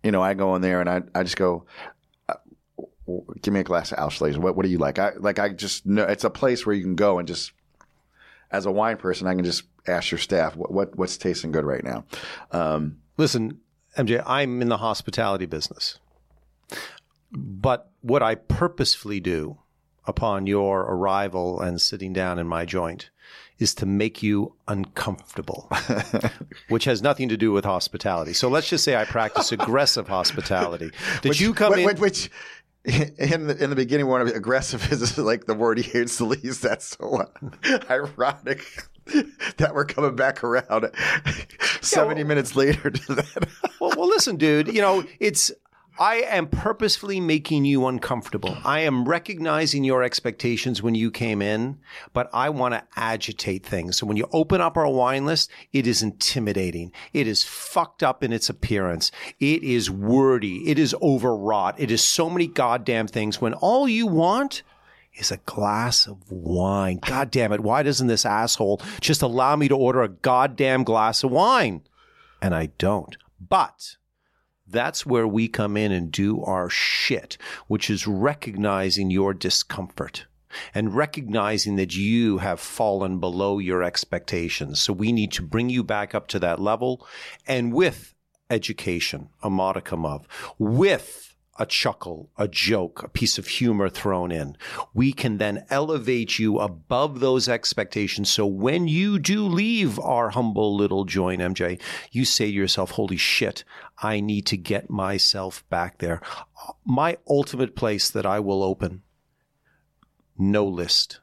you know, I go in there and I I just go. Uh, give me a glass of Auslese. What what do you like? I like I just know it's a place where you can go and just as a wine person, I can just ask your staff what, what what's tasting good right now. Um, Listen, MJ, I'm in the hospitality business. But what I purposefully do upon your arrival and sitting down in my joint is to make you uncomfortable, which has nothing to do with hospitality. So let's just say I practice aggressive hospitality. Did which, you come which, in? Which, in the in the beginning, one of aggressive is like the word he hates the least. That's so ironic that we're coming back around seventy well- minutes later to that. well, well, listen, dude. You know, it's. I am purposefully making you uncomfortable. I am recognizing your expectations when you came in, but I want to agitate things. So when you open up our wine list, it is intimidating. It is fucked up in its appearance. It is wordy. It is overwrought. It is so many goddamn things when all you want is a glass of wine. God damn it. Why doesn't this asshole just allow me to order a goddamn glass of wine? And I don't. But that's where we come in and do our shit, which is recognizing your discomfort and recognizing that you have fallen below your expectations. So we need to bring you back up to that level and with education, a modicum of, with a chuckle, a joke, a piece of humor thrown in. We can then elevate you above those expectations. So when you do leave our humble little joint, MJ, you say to yourself, holy shit, I need to get myself back there. My ultimate place that I will open, no list.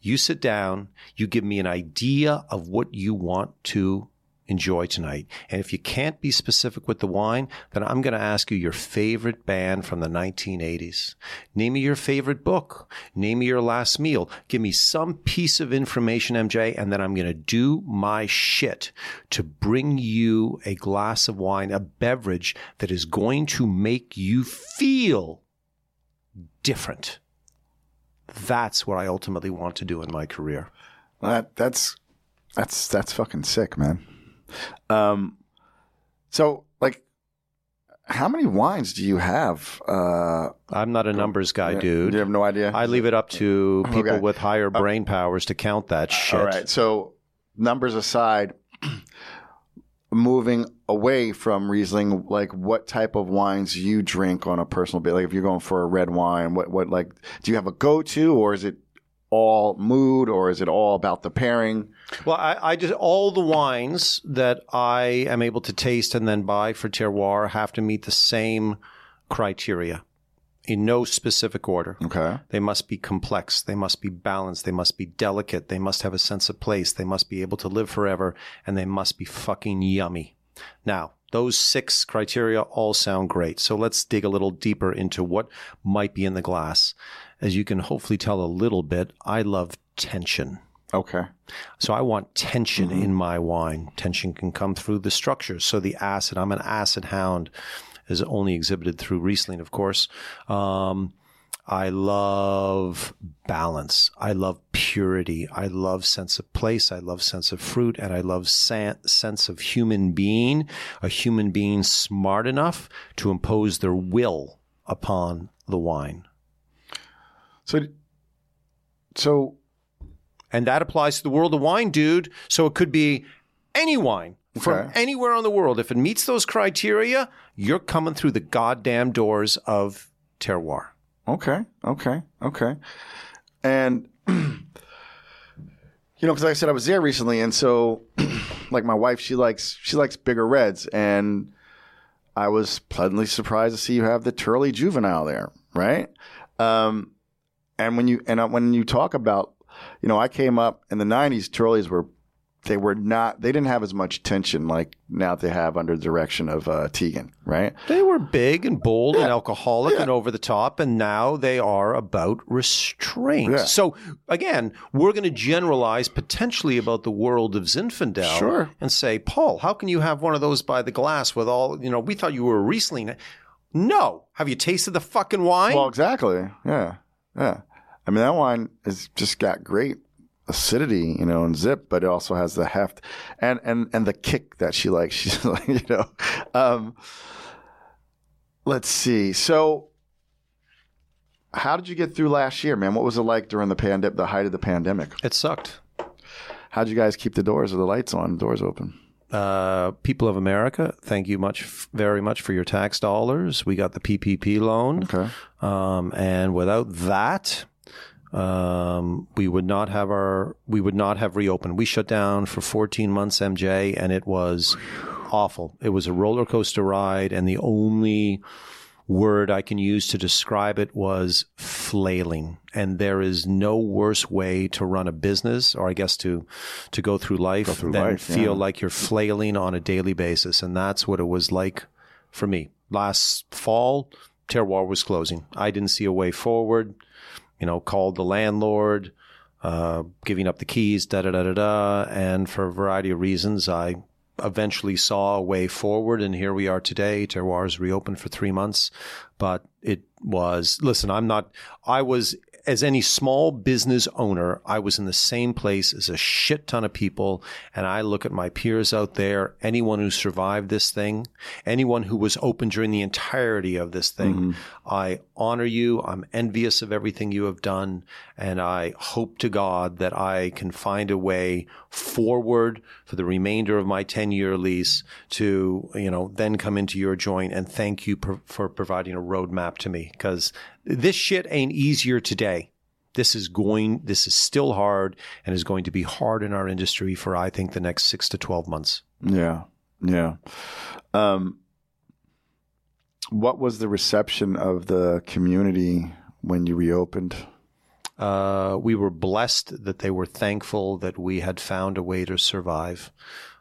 You sit down, you give me an idea of what you want to enjoy tonight. And if you can't be specific with the wine, then I'm going to ask you your favorite band from the 1980s. Name me your favorite book. Name me your last meal. Give me some piece of information, MJ, and then I'm going to do my shit to bring you a glass of wine, a beverage that is going to make you feel different. That's what I ultimately want to do in my career. That that's that's that's fucking sick, man. Um, so like, how many wines do you have? Uh, I'm not a numbers guy, dude. You have no idea. I leave it up to people Okay. with higher brain powers to count that shit. All right. So numbers aside, moving away from Riesling, like what type of wines you drink on a personal basis? Like if you're going for a red wine, what what like do you have a go to, or is it all mood, or is it all about the pairing? Well, I, I just all the wines that I am able to taste and then buy for terroir have to meet the same criteria in no specific order. Okay. They must be complex. They must be balanced. They must be delicate. They must have a sense of place. They must be able to live forever and they must be fucking yummy. Now, those six criteria all sound great. So let's dig a little deeper into what might be in the glass. As you can hopefully tell a little bit, I love tension. Okay. So I want tension in my wine. Tension can come through the structures. So the acid, I'm an acid hound, is only exhibited through Riesling, of course. Um, I love balance. I love purity. I love sense of place. I love sense of fruit, and I love san- sense of human being. A human being smart enough to impose their will upon the wine, So, so and that applies to the world of wine, dude. So it could be any wine from Okay. anywhere on the world. If it meets those criteria, you're coming through the goddamn doors of terroir. Okay, okay, okay. And you know, because like I said, I was there recently, and so like my wife, she likes she likes bigger reds, and I was pleasantly surprised to see you have the Turley Juvenile there, right? Um, and when you and when you talk about, you know, I came up in the '90s. Turleys were they were not they didn't have as much tension like now they have under the direction of uh, Tegan, right? They were big and bold and alcoholic and over the top, and now they are about restraint. Yeah. So again, we're going to generalize potentially about the world of Zinfandel Sure. and say, Paul, how can you have one of those by the glass with all you know? We thought you were a Riesling. No, have you tasted the fucking wine? Well, exactly. Yeah. Yeah. I mean, that wine has just got great acidity, you know, and zip, but it also has the heft and, and, and the kick that she likes. She's like, you know, um, let's see. So how did you get through last year, man? What was it like during the pandemic, the height of the pandemic? it sucked. how'd you guys keep the doors or the lights on, doors open? Uh, people of America, thank you much, very much for your tax dollars. We got the PPP loan, Okay. um, and without that, um, we would not have our, we would not have reopened. We shut down for 14 months, MJ, and it was awful. It was a roller coaster ride, and the only word I can use to describe it was flailing. And there is no worse way to run a business, or I guess to to go through life through than life, feel yeah. like you're flailing on a daily basis. And that's what it was like for me. Last fall, Terroir was closing. I didn't see a way forward. You know, called the landlord, uh, giving up the keys, da da da da da. And for a variety of reasons, I eventually saw a way forward, and here we are today. Terroir's reopened for three months, but it was listen. I'm not. I was as any small business owner. I was in the same place as a shit ton of people, and I look at my peers out there. Anyone who survived this thing, anyone who was open during the entirety of this thing, mm-hmm. I honor you. I'm envious of everything you have done, and I hope to God that I can find a way forward for the remainder of my 10 year lease to, you know, then come into your joint and thank you per, for providing a roadmap to me because this shit ain't easier today. This is going, this is still hard and is going to be hard in our industry for, I think, the next six to 12 months. Yeah. Yeah. Um, what was the reception of the community when you reopened? Uh, we were blessed that they were thankful that we had found a way to survive.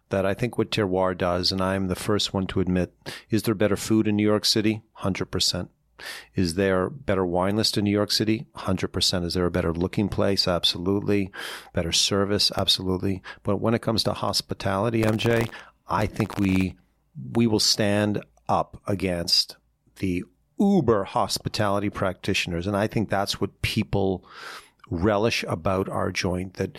That I think what Terroir does, and I'm the first one to admit, is there better food in New York City? 100%. Is there better wine list in New York City? 100%. Is there a better looking place? Absolutely. Better service? Absolutely. But when it comes to hospitality, MJ, I think we, we will stand up against the uber hospitality practitioners. And I think that's what people relish about our joint that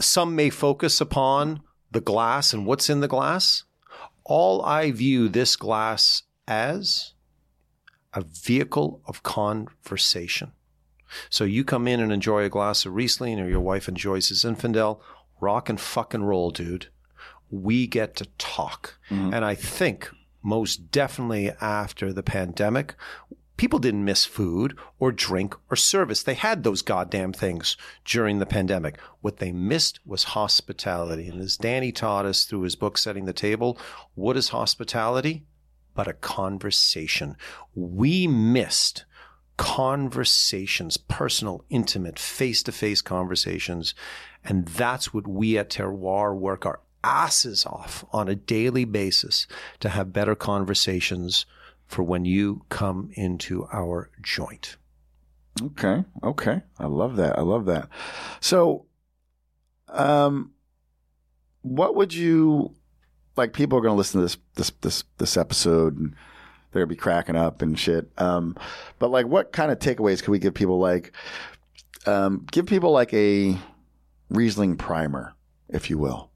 some may focus upon the glass and what's in the glass. All I view this glass as a vehicle of conversation. So you come in and enjoy a glass of Riesling or your wife enjoys his Zinfandel. rock and fucking roll, dude. We get to talk. Mm-hmm. And I think most definitely after the pandemic, people didn't miss food or drink or service. They had those goddamn things during the pandemic. What they missed was hospitality. And as Danny taught us through his book, Setting the Table, what is hospitality? But a conversation. We missed conversations, personal, intimate, face to face conversations. And that's what we at Terroir work our asses off on a daily basis to have better conversations for when you come into our joint. Okay. Okay. I love that. I love that. So, um, what would you like? People are going to listen to this this this this episode and they're gonna be cracking up and shit. Um, but like, what kind of takeaways can we give people? Like, um, give people like a Riesling primer, if you will.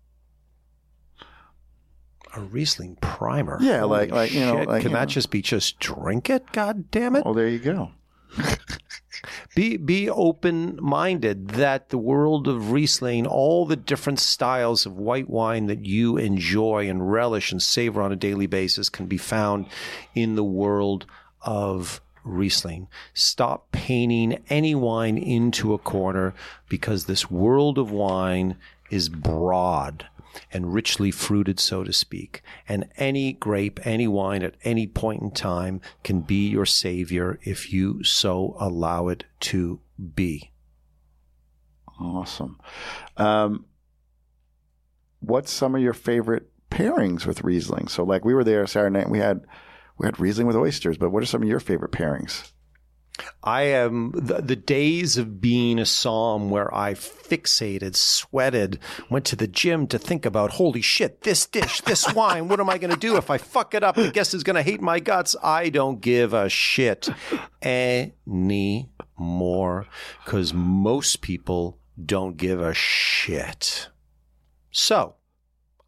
A Riesling primer. Yeah, Holy like- like, you know, shit. like, can you that know. just be just drink it? God damn it. Well, there you go. Be be open minded that the world of Riesling, all the different styles of white wine that you enjoy and relish and savor on a daily basis can be found in the world of Riesling. Stop painting any wine into a corner because this world of wine is broad and richly fruited, so to speak. And any grape, any wine at any point in time can be your savior if you so allow it to be. Awesome. Um, what's some of your favorite pairings with Riesling? So, like, we were there Saturday night. We had we had Riesling with oysters. But what are some of your favorite pairings? I am the, the days of being a somm where I fixated, sweated, went to the gym to think about, holy shit, this dish, this wine, what am I going to do if I fuck it up? The guest is going to hate my guts. I don't give a shit anymore because most people don't give a shit. So,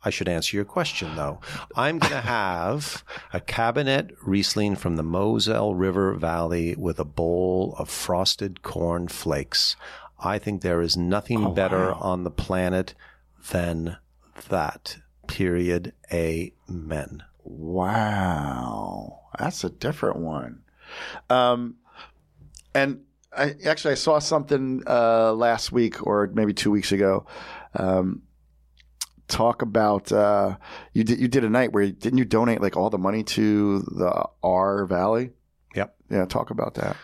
I should answer your question though. I'm going to have a Kabinett Riesling from the Moselle River Valley with a bowl of frosted corn flakes. I think there is nothing Oh, better wow. on the planet than that. Period. Amen. Wow, that's a different one. Um, and I actually I saw something uh, last week or maybe two weeks ago. Um, talk about uh, you did you did a night where didn't you donate like all the money to the Ahr Valley? Yep. Yeah, talk about that.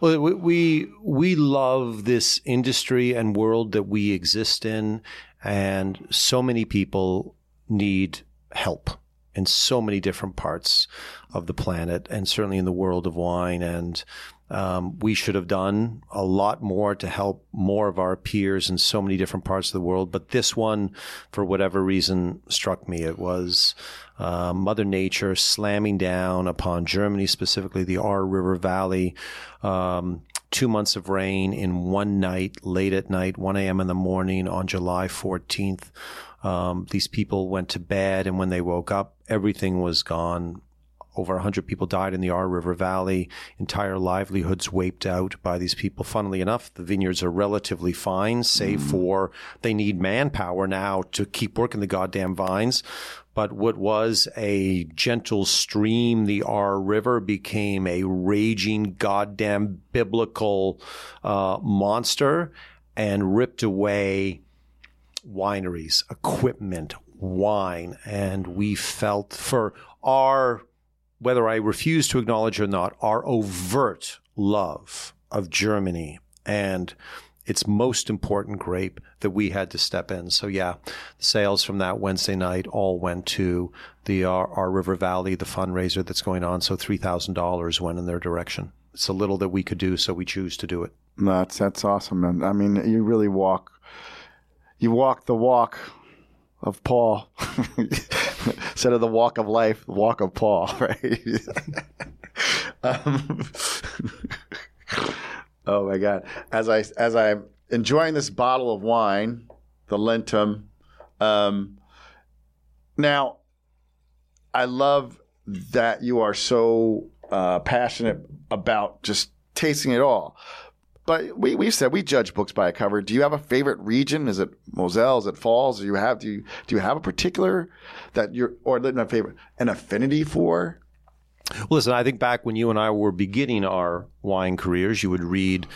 Well, we, we we love this industry and world that we exist in, and so many people need help in so many different parts of the planet, and certainly in the world of wine. And um, we should have done a lot more to help more of our peers in so many different parts of the world. But this one, for whatever reason, struck me. It was uh, Mother Nature slamming down upon Germany, specifically the Ahr River Valley. Um, two months of rain in one night, late at night, 1 a.m. in the morning on July 14th. Um, these people went to bed, and when they woke up, everything was gone. Over 100 people died in the Ahr River Valley. Entire livelihoods wiped out by these people. Funnily enough, the vineyards are relatively fine, save for they need manpower now to keep working the goddamn vines. But what was a gentle stream, the Ahr River, became a raging goddamn biblical uh, monster and ripped away wineries, equipment, wine. And we felt for our, whether I refuse to acknowledge or not, our overt love of Germany and its most important grape that we had to step in. So yeah, sales from that Wednesday night all went to the Ahr, Ahr River Valley, the fundraiser that's going on. So three thousand dollars went in their direction. It's a little that we could do, so we choose to do it. That's that's awesome, man. I mean, you really walk, you walk the walk of Paul instead of the walk of life, the walk of Paul, right? um, oh my God! As I as I'm enjoying this bottle of wine, the Lentum. Um, now, I love that you are so uh, passionate about just tasting it all. But we we said we judge books by a cover. Do you have a favorite region? Is it Moselle? Is it Pfalz? Do you have do you do you have a particular that you're or not favorite an affinity for? Well, listen, I think back when you and I were beginning our wine careers, you would read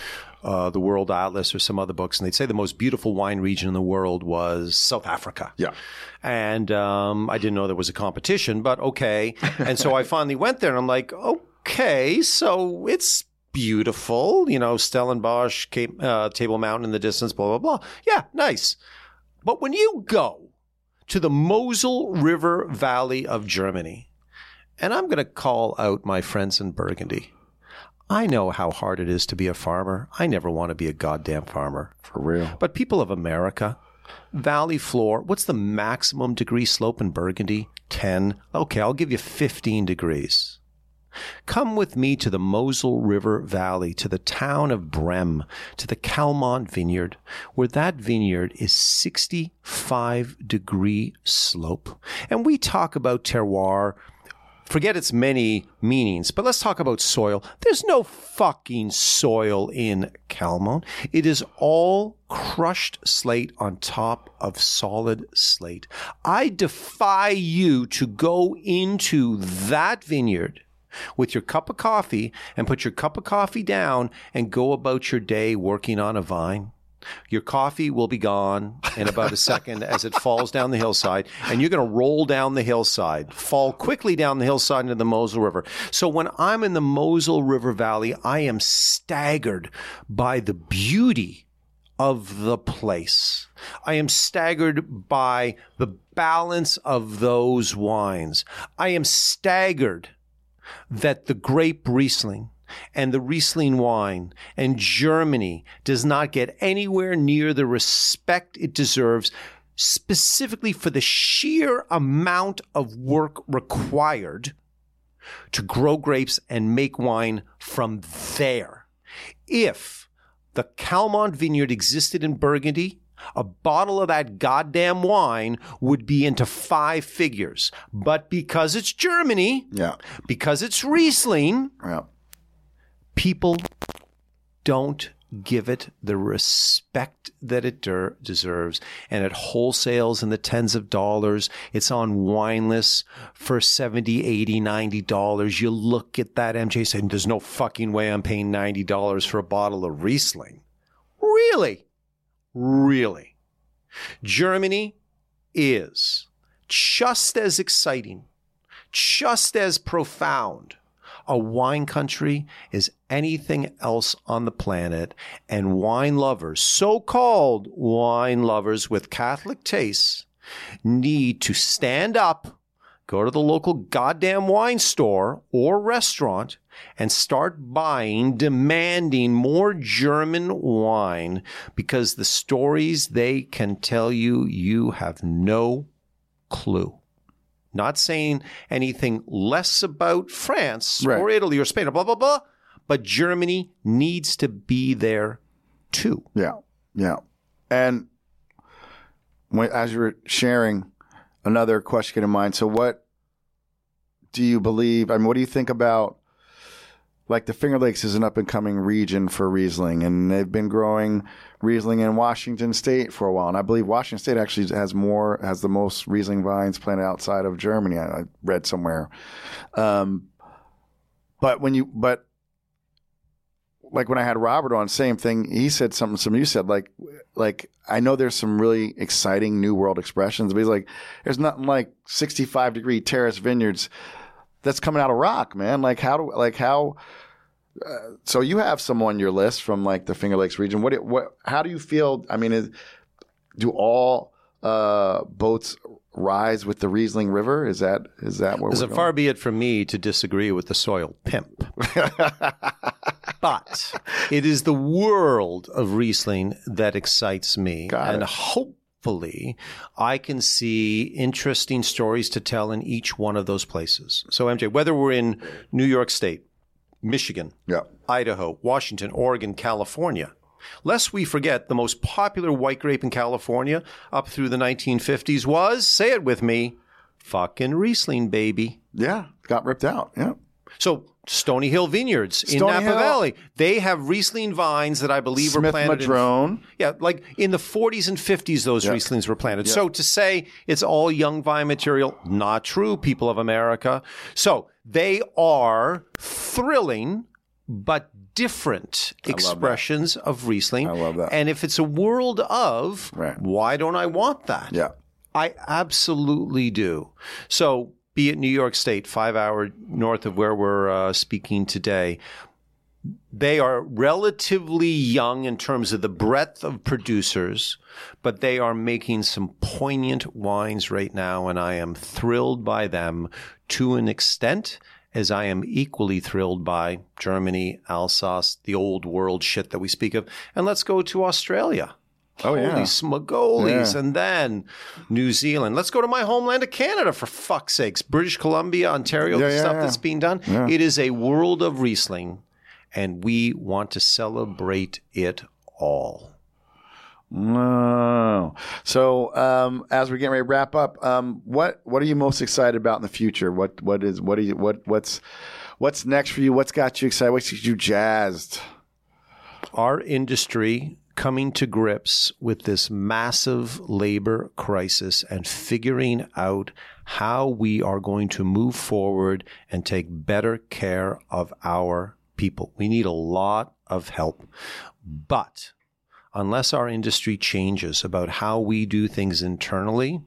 uh, the World Atlas or some other books, and they'd say the most beautiful wine region in the world was South Africa. Yeah. And um, I didn't know there was a competition, but okay. And so I finally went there, and I'm like, okay, so it's beautiful, you know, Stellenbosch, Cape, uh, Table Mountain in the distance, blah, blah, blah. Yeah, nice. But when you go to the Mosel River Valley of Germany, and I'm going to call out my friends in Burgundy. I know how hard it is to be a farmer. I never want to be a goddamn farmer. For real. But people of America, valley floor, what's the maximum degree slope in Burgundy? 10. Okay, I'll give you 15 degrees. Come with me to the Mosel River Valley, to the town of Bremm, to the Calmont Vineyard, where that vineyard is 65 degree slope. And we talk about terroir forget its many meanings, but let's talk about soil. There's no fucking soil in Calmont. It is all crushed slate on top of solid slate. I defy you to go into that vineyard with your cup of coffee and put your cup of coffee down and go about your day working on a vine. Your coffee will be gone in about a second as it falls down the hillside, and you're going to roll down the hillside, fall quickly down the hillside into the Mosel River. So when I'm in the Mosel River Valley, I am staggered by the beauty of the place. I am staggered by the balance of those wines. I am staggered that the grape Riesling and the Riesling wine and Germany does not get anywhere near the respect it deserves, specifically for the sheer amount of work required to grow grapes and make wine from there. If the Calmont vineyard existed in Burgundy, a bottle of that goddamn wine would be into five figures. But because it's Germany, Yeah. because it's Riesling, Yeah. people don't give it the respect that it der- deserves. And it wholesales in the tens of dollars. It's on wine lists for 70, 80, 90 dollars. You look at that MJ saying, there's no fucking way I'm paying 90 dollars for a bottle of Riesling. Really? Really? Germany is just as exciting, just as profound a wine country as anything else on the planet. And wine lovers, so called wine lovers with Catholic tastes, need to stand up, go to the local goddamn wine store or restaurant, and start buying, demanding more German wine because the stories they can tell you, you have no clue. Not saying anything less about France Right. or Italy or Spain or blah, blah, blah, but Germany needs to be there too. Yeah, yeah. And when, as you were sharing, another question in mind. So, what do you believe? I mean, what do you think about? Like the Finger Lakes is an up and coming region for Riesling, and they've been growing Riesling in Washington State for a while. And I believe Washington State actually has more, has the most Riesling vines planted outside of Germany. I, I read somewhere. Um, but when you, but like when I had Robert on, same thing. He said something. Some you said like, like I know there's some really exciting new world expressions, but he's like, there's nothing like 65 degree terrace vineyards that's coming out of rock, man. Like how do like how? Uh, so you have some on your list from like the Finger Lakes region. What what? How do you feel? I mean, is, do all uh, boats rise with the Riesling River? Is that is that where it far be it from me to disagree with the soil pimp. but it is the world of Riesling that excites me. Got and it. Hopefully I can see interesting stories to tell in each one of those places. So MJ, whether we're in New York State, Michigan, yeah. Idaho, Washington, Oregon, California. Lest we forget, the most popular white grape in California up through the 1950s was, say it with me, fucking Riesling, baby. Yeah, got ripped out. Yeah. So Stony Hill Vineyards in Stony Napa Hill. Valley, they have Riesling vines that I believe were Smith planted. in- Madrone. yeah, like in the 40s and 50s, those Rieslings were planted. So to say it's all young vine material, not true, people of America. So they are thrilling, but different expressions of Riesling. I love that. And if it's a world of, Right. why don't I want that? Yeah. I absolutely do. So, be it New York State, five hour north of where we're uh, speaking today, they are relatively young in terms of the breadth of producers, but they are making some poignant wines right now, and I am thrilled by them to an extent as I am equally thrilled by Germany, Alsace, the old world shit that we speak of. And let's go to Australia. Oh, yeah. Holy. Yeah. And then New Zealand. Let's go to my homeland of Canada, for fuck's sakes. British Columbia, Ontario, Yeah, the yeah, stuff yeah. that's being done. It is a world of Riesling, and we want to celebrate it all. No. So, um, as we're getting ready to wrap up, um, what what are you most excited about in the future? What what is what are you what what's what's next for you? What's got you excited? What's got you jazzed? Our industry coming to grips with this massive labor crisis and figuring out how we are going to move forward and take better care of our people. We need a lot of help. But unless our industry changes about how we do things internally,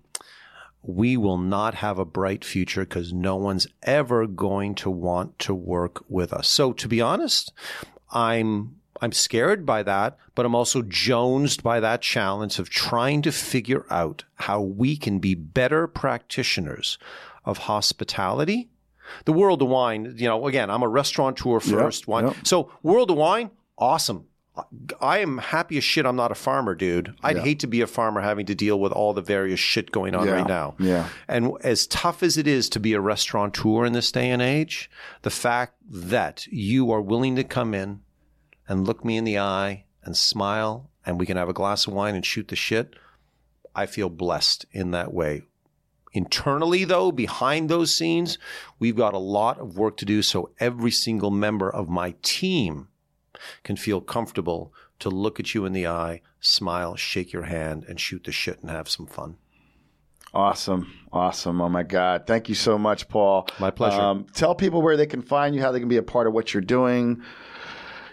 we will not have a bright future because no one's ever going to want to work with us. So to be honest, I'm I'm scared by that, but I'm also jonesed by that challenge of trying to figure out how we can be better practitioners of hospitality. The world of wine, you know, again, I'm a restaurateur first. wine. yep. So world of wine, awesome. I am happy as shit I'm not a farmer, dude. I'd hate to be a farmer having to deal with all the various shit going on Yeah, right now. yeah. And as tough as it is to be a restaurateur in this day and age, the fact that you are willing to come in and look me in the eye and smile and we can have a glass of wine and shoot the shit, I feel blessed in that way. Internally, though, behind those scenes, we've got a lot of work to do so every single member of my team can feel comfortable to look at you in the eye, smile, shake your hand, and shoot the shit and have some fun. Awesome. Awesome. Oh my God. Thank you so much, Paul. Um, My pleasure. tell people where they can find you, how they can be a part of what you're doing,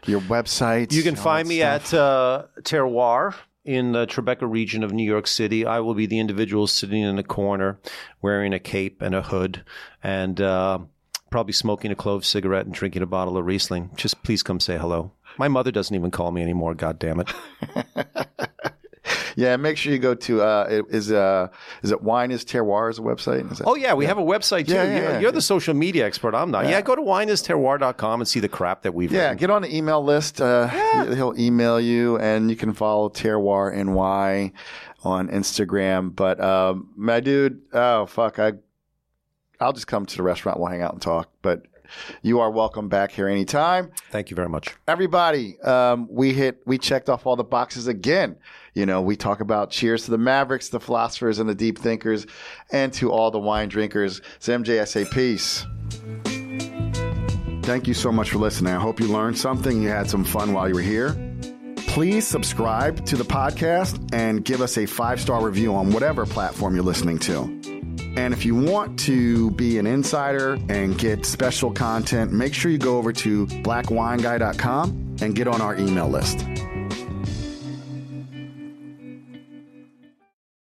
your website. You can find me at uh, Terroir in the Tribeca region of New York City. I will be the individual sitting in a corner wearing a cape and a hood and uh, probably smoking a clove cigarette and drinking a bottle of Riesling. Just please come say hello. My mother doesn't even call me anymore, God damn it. Yeah, make sure you go to uh, is uh, is it Wine is Terroir is a website? Is that, Oh, yeah, we have a website too. Yeah, yeah, you're, yeah. you're the social media expert. I'm not. Yeah, go to wineisterroir.com and see the crap that we've Yeah, written. get on the email list. Uh, He'll email you, and you can follow Terroir NY on Instagram. But um, my dude, oh fuck, I I'll just come to the restaurant. We'll hang out and talk. But you are welcome back here anytime. Thank you very much. Everybody, um, we hit, we checked off all the boxes again. You know, we talk about cheers to the Mavericks, the philosophers, and the deep thinkers, and to all the wine drinkers. It's say peace. Thank you so much for listening. I hope you learned something. You had some fun while you were here. Please subscribe to the podcast and give us a five star review on whatever platform you're listening to. And if you want to be an insider and get special content, make sure you go over to blackwineguy.com and get on our email list.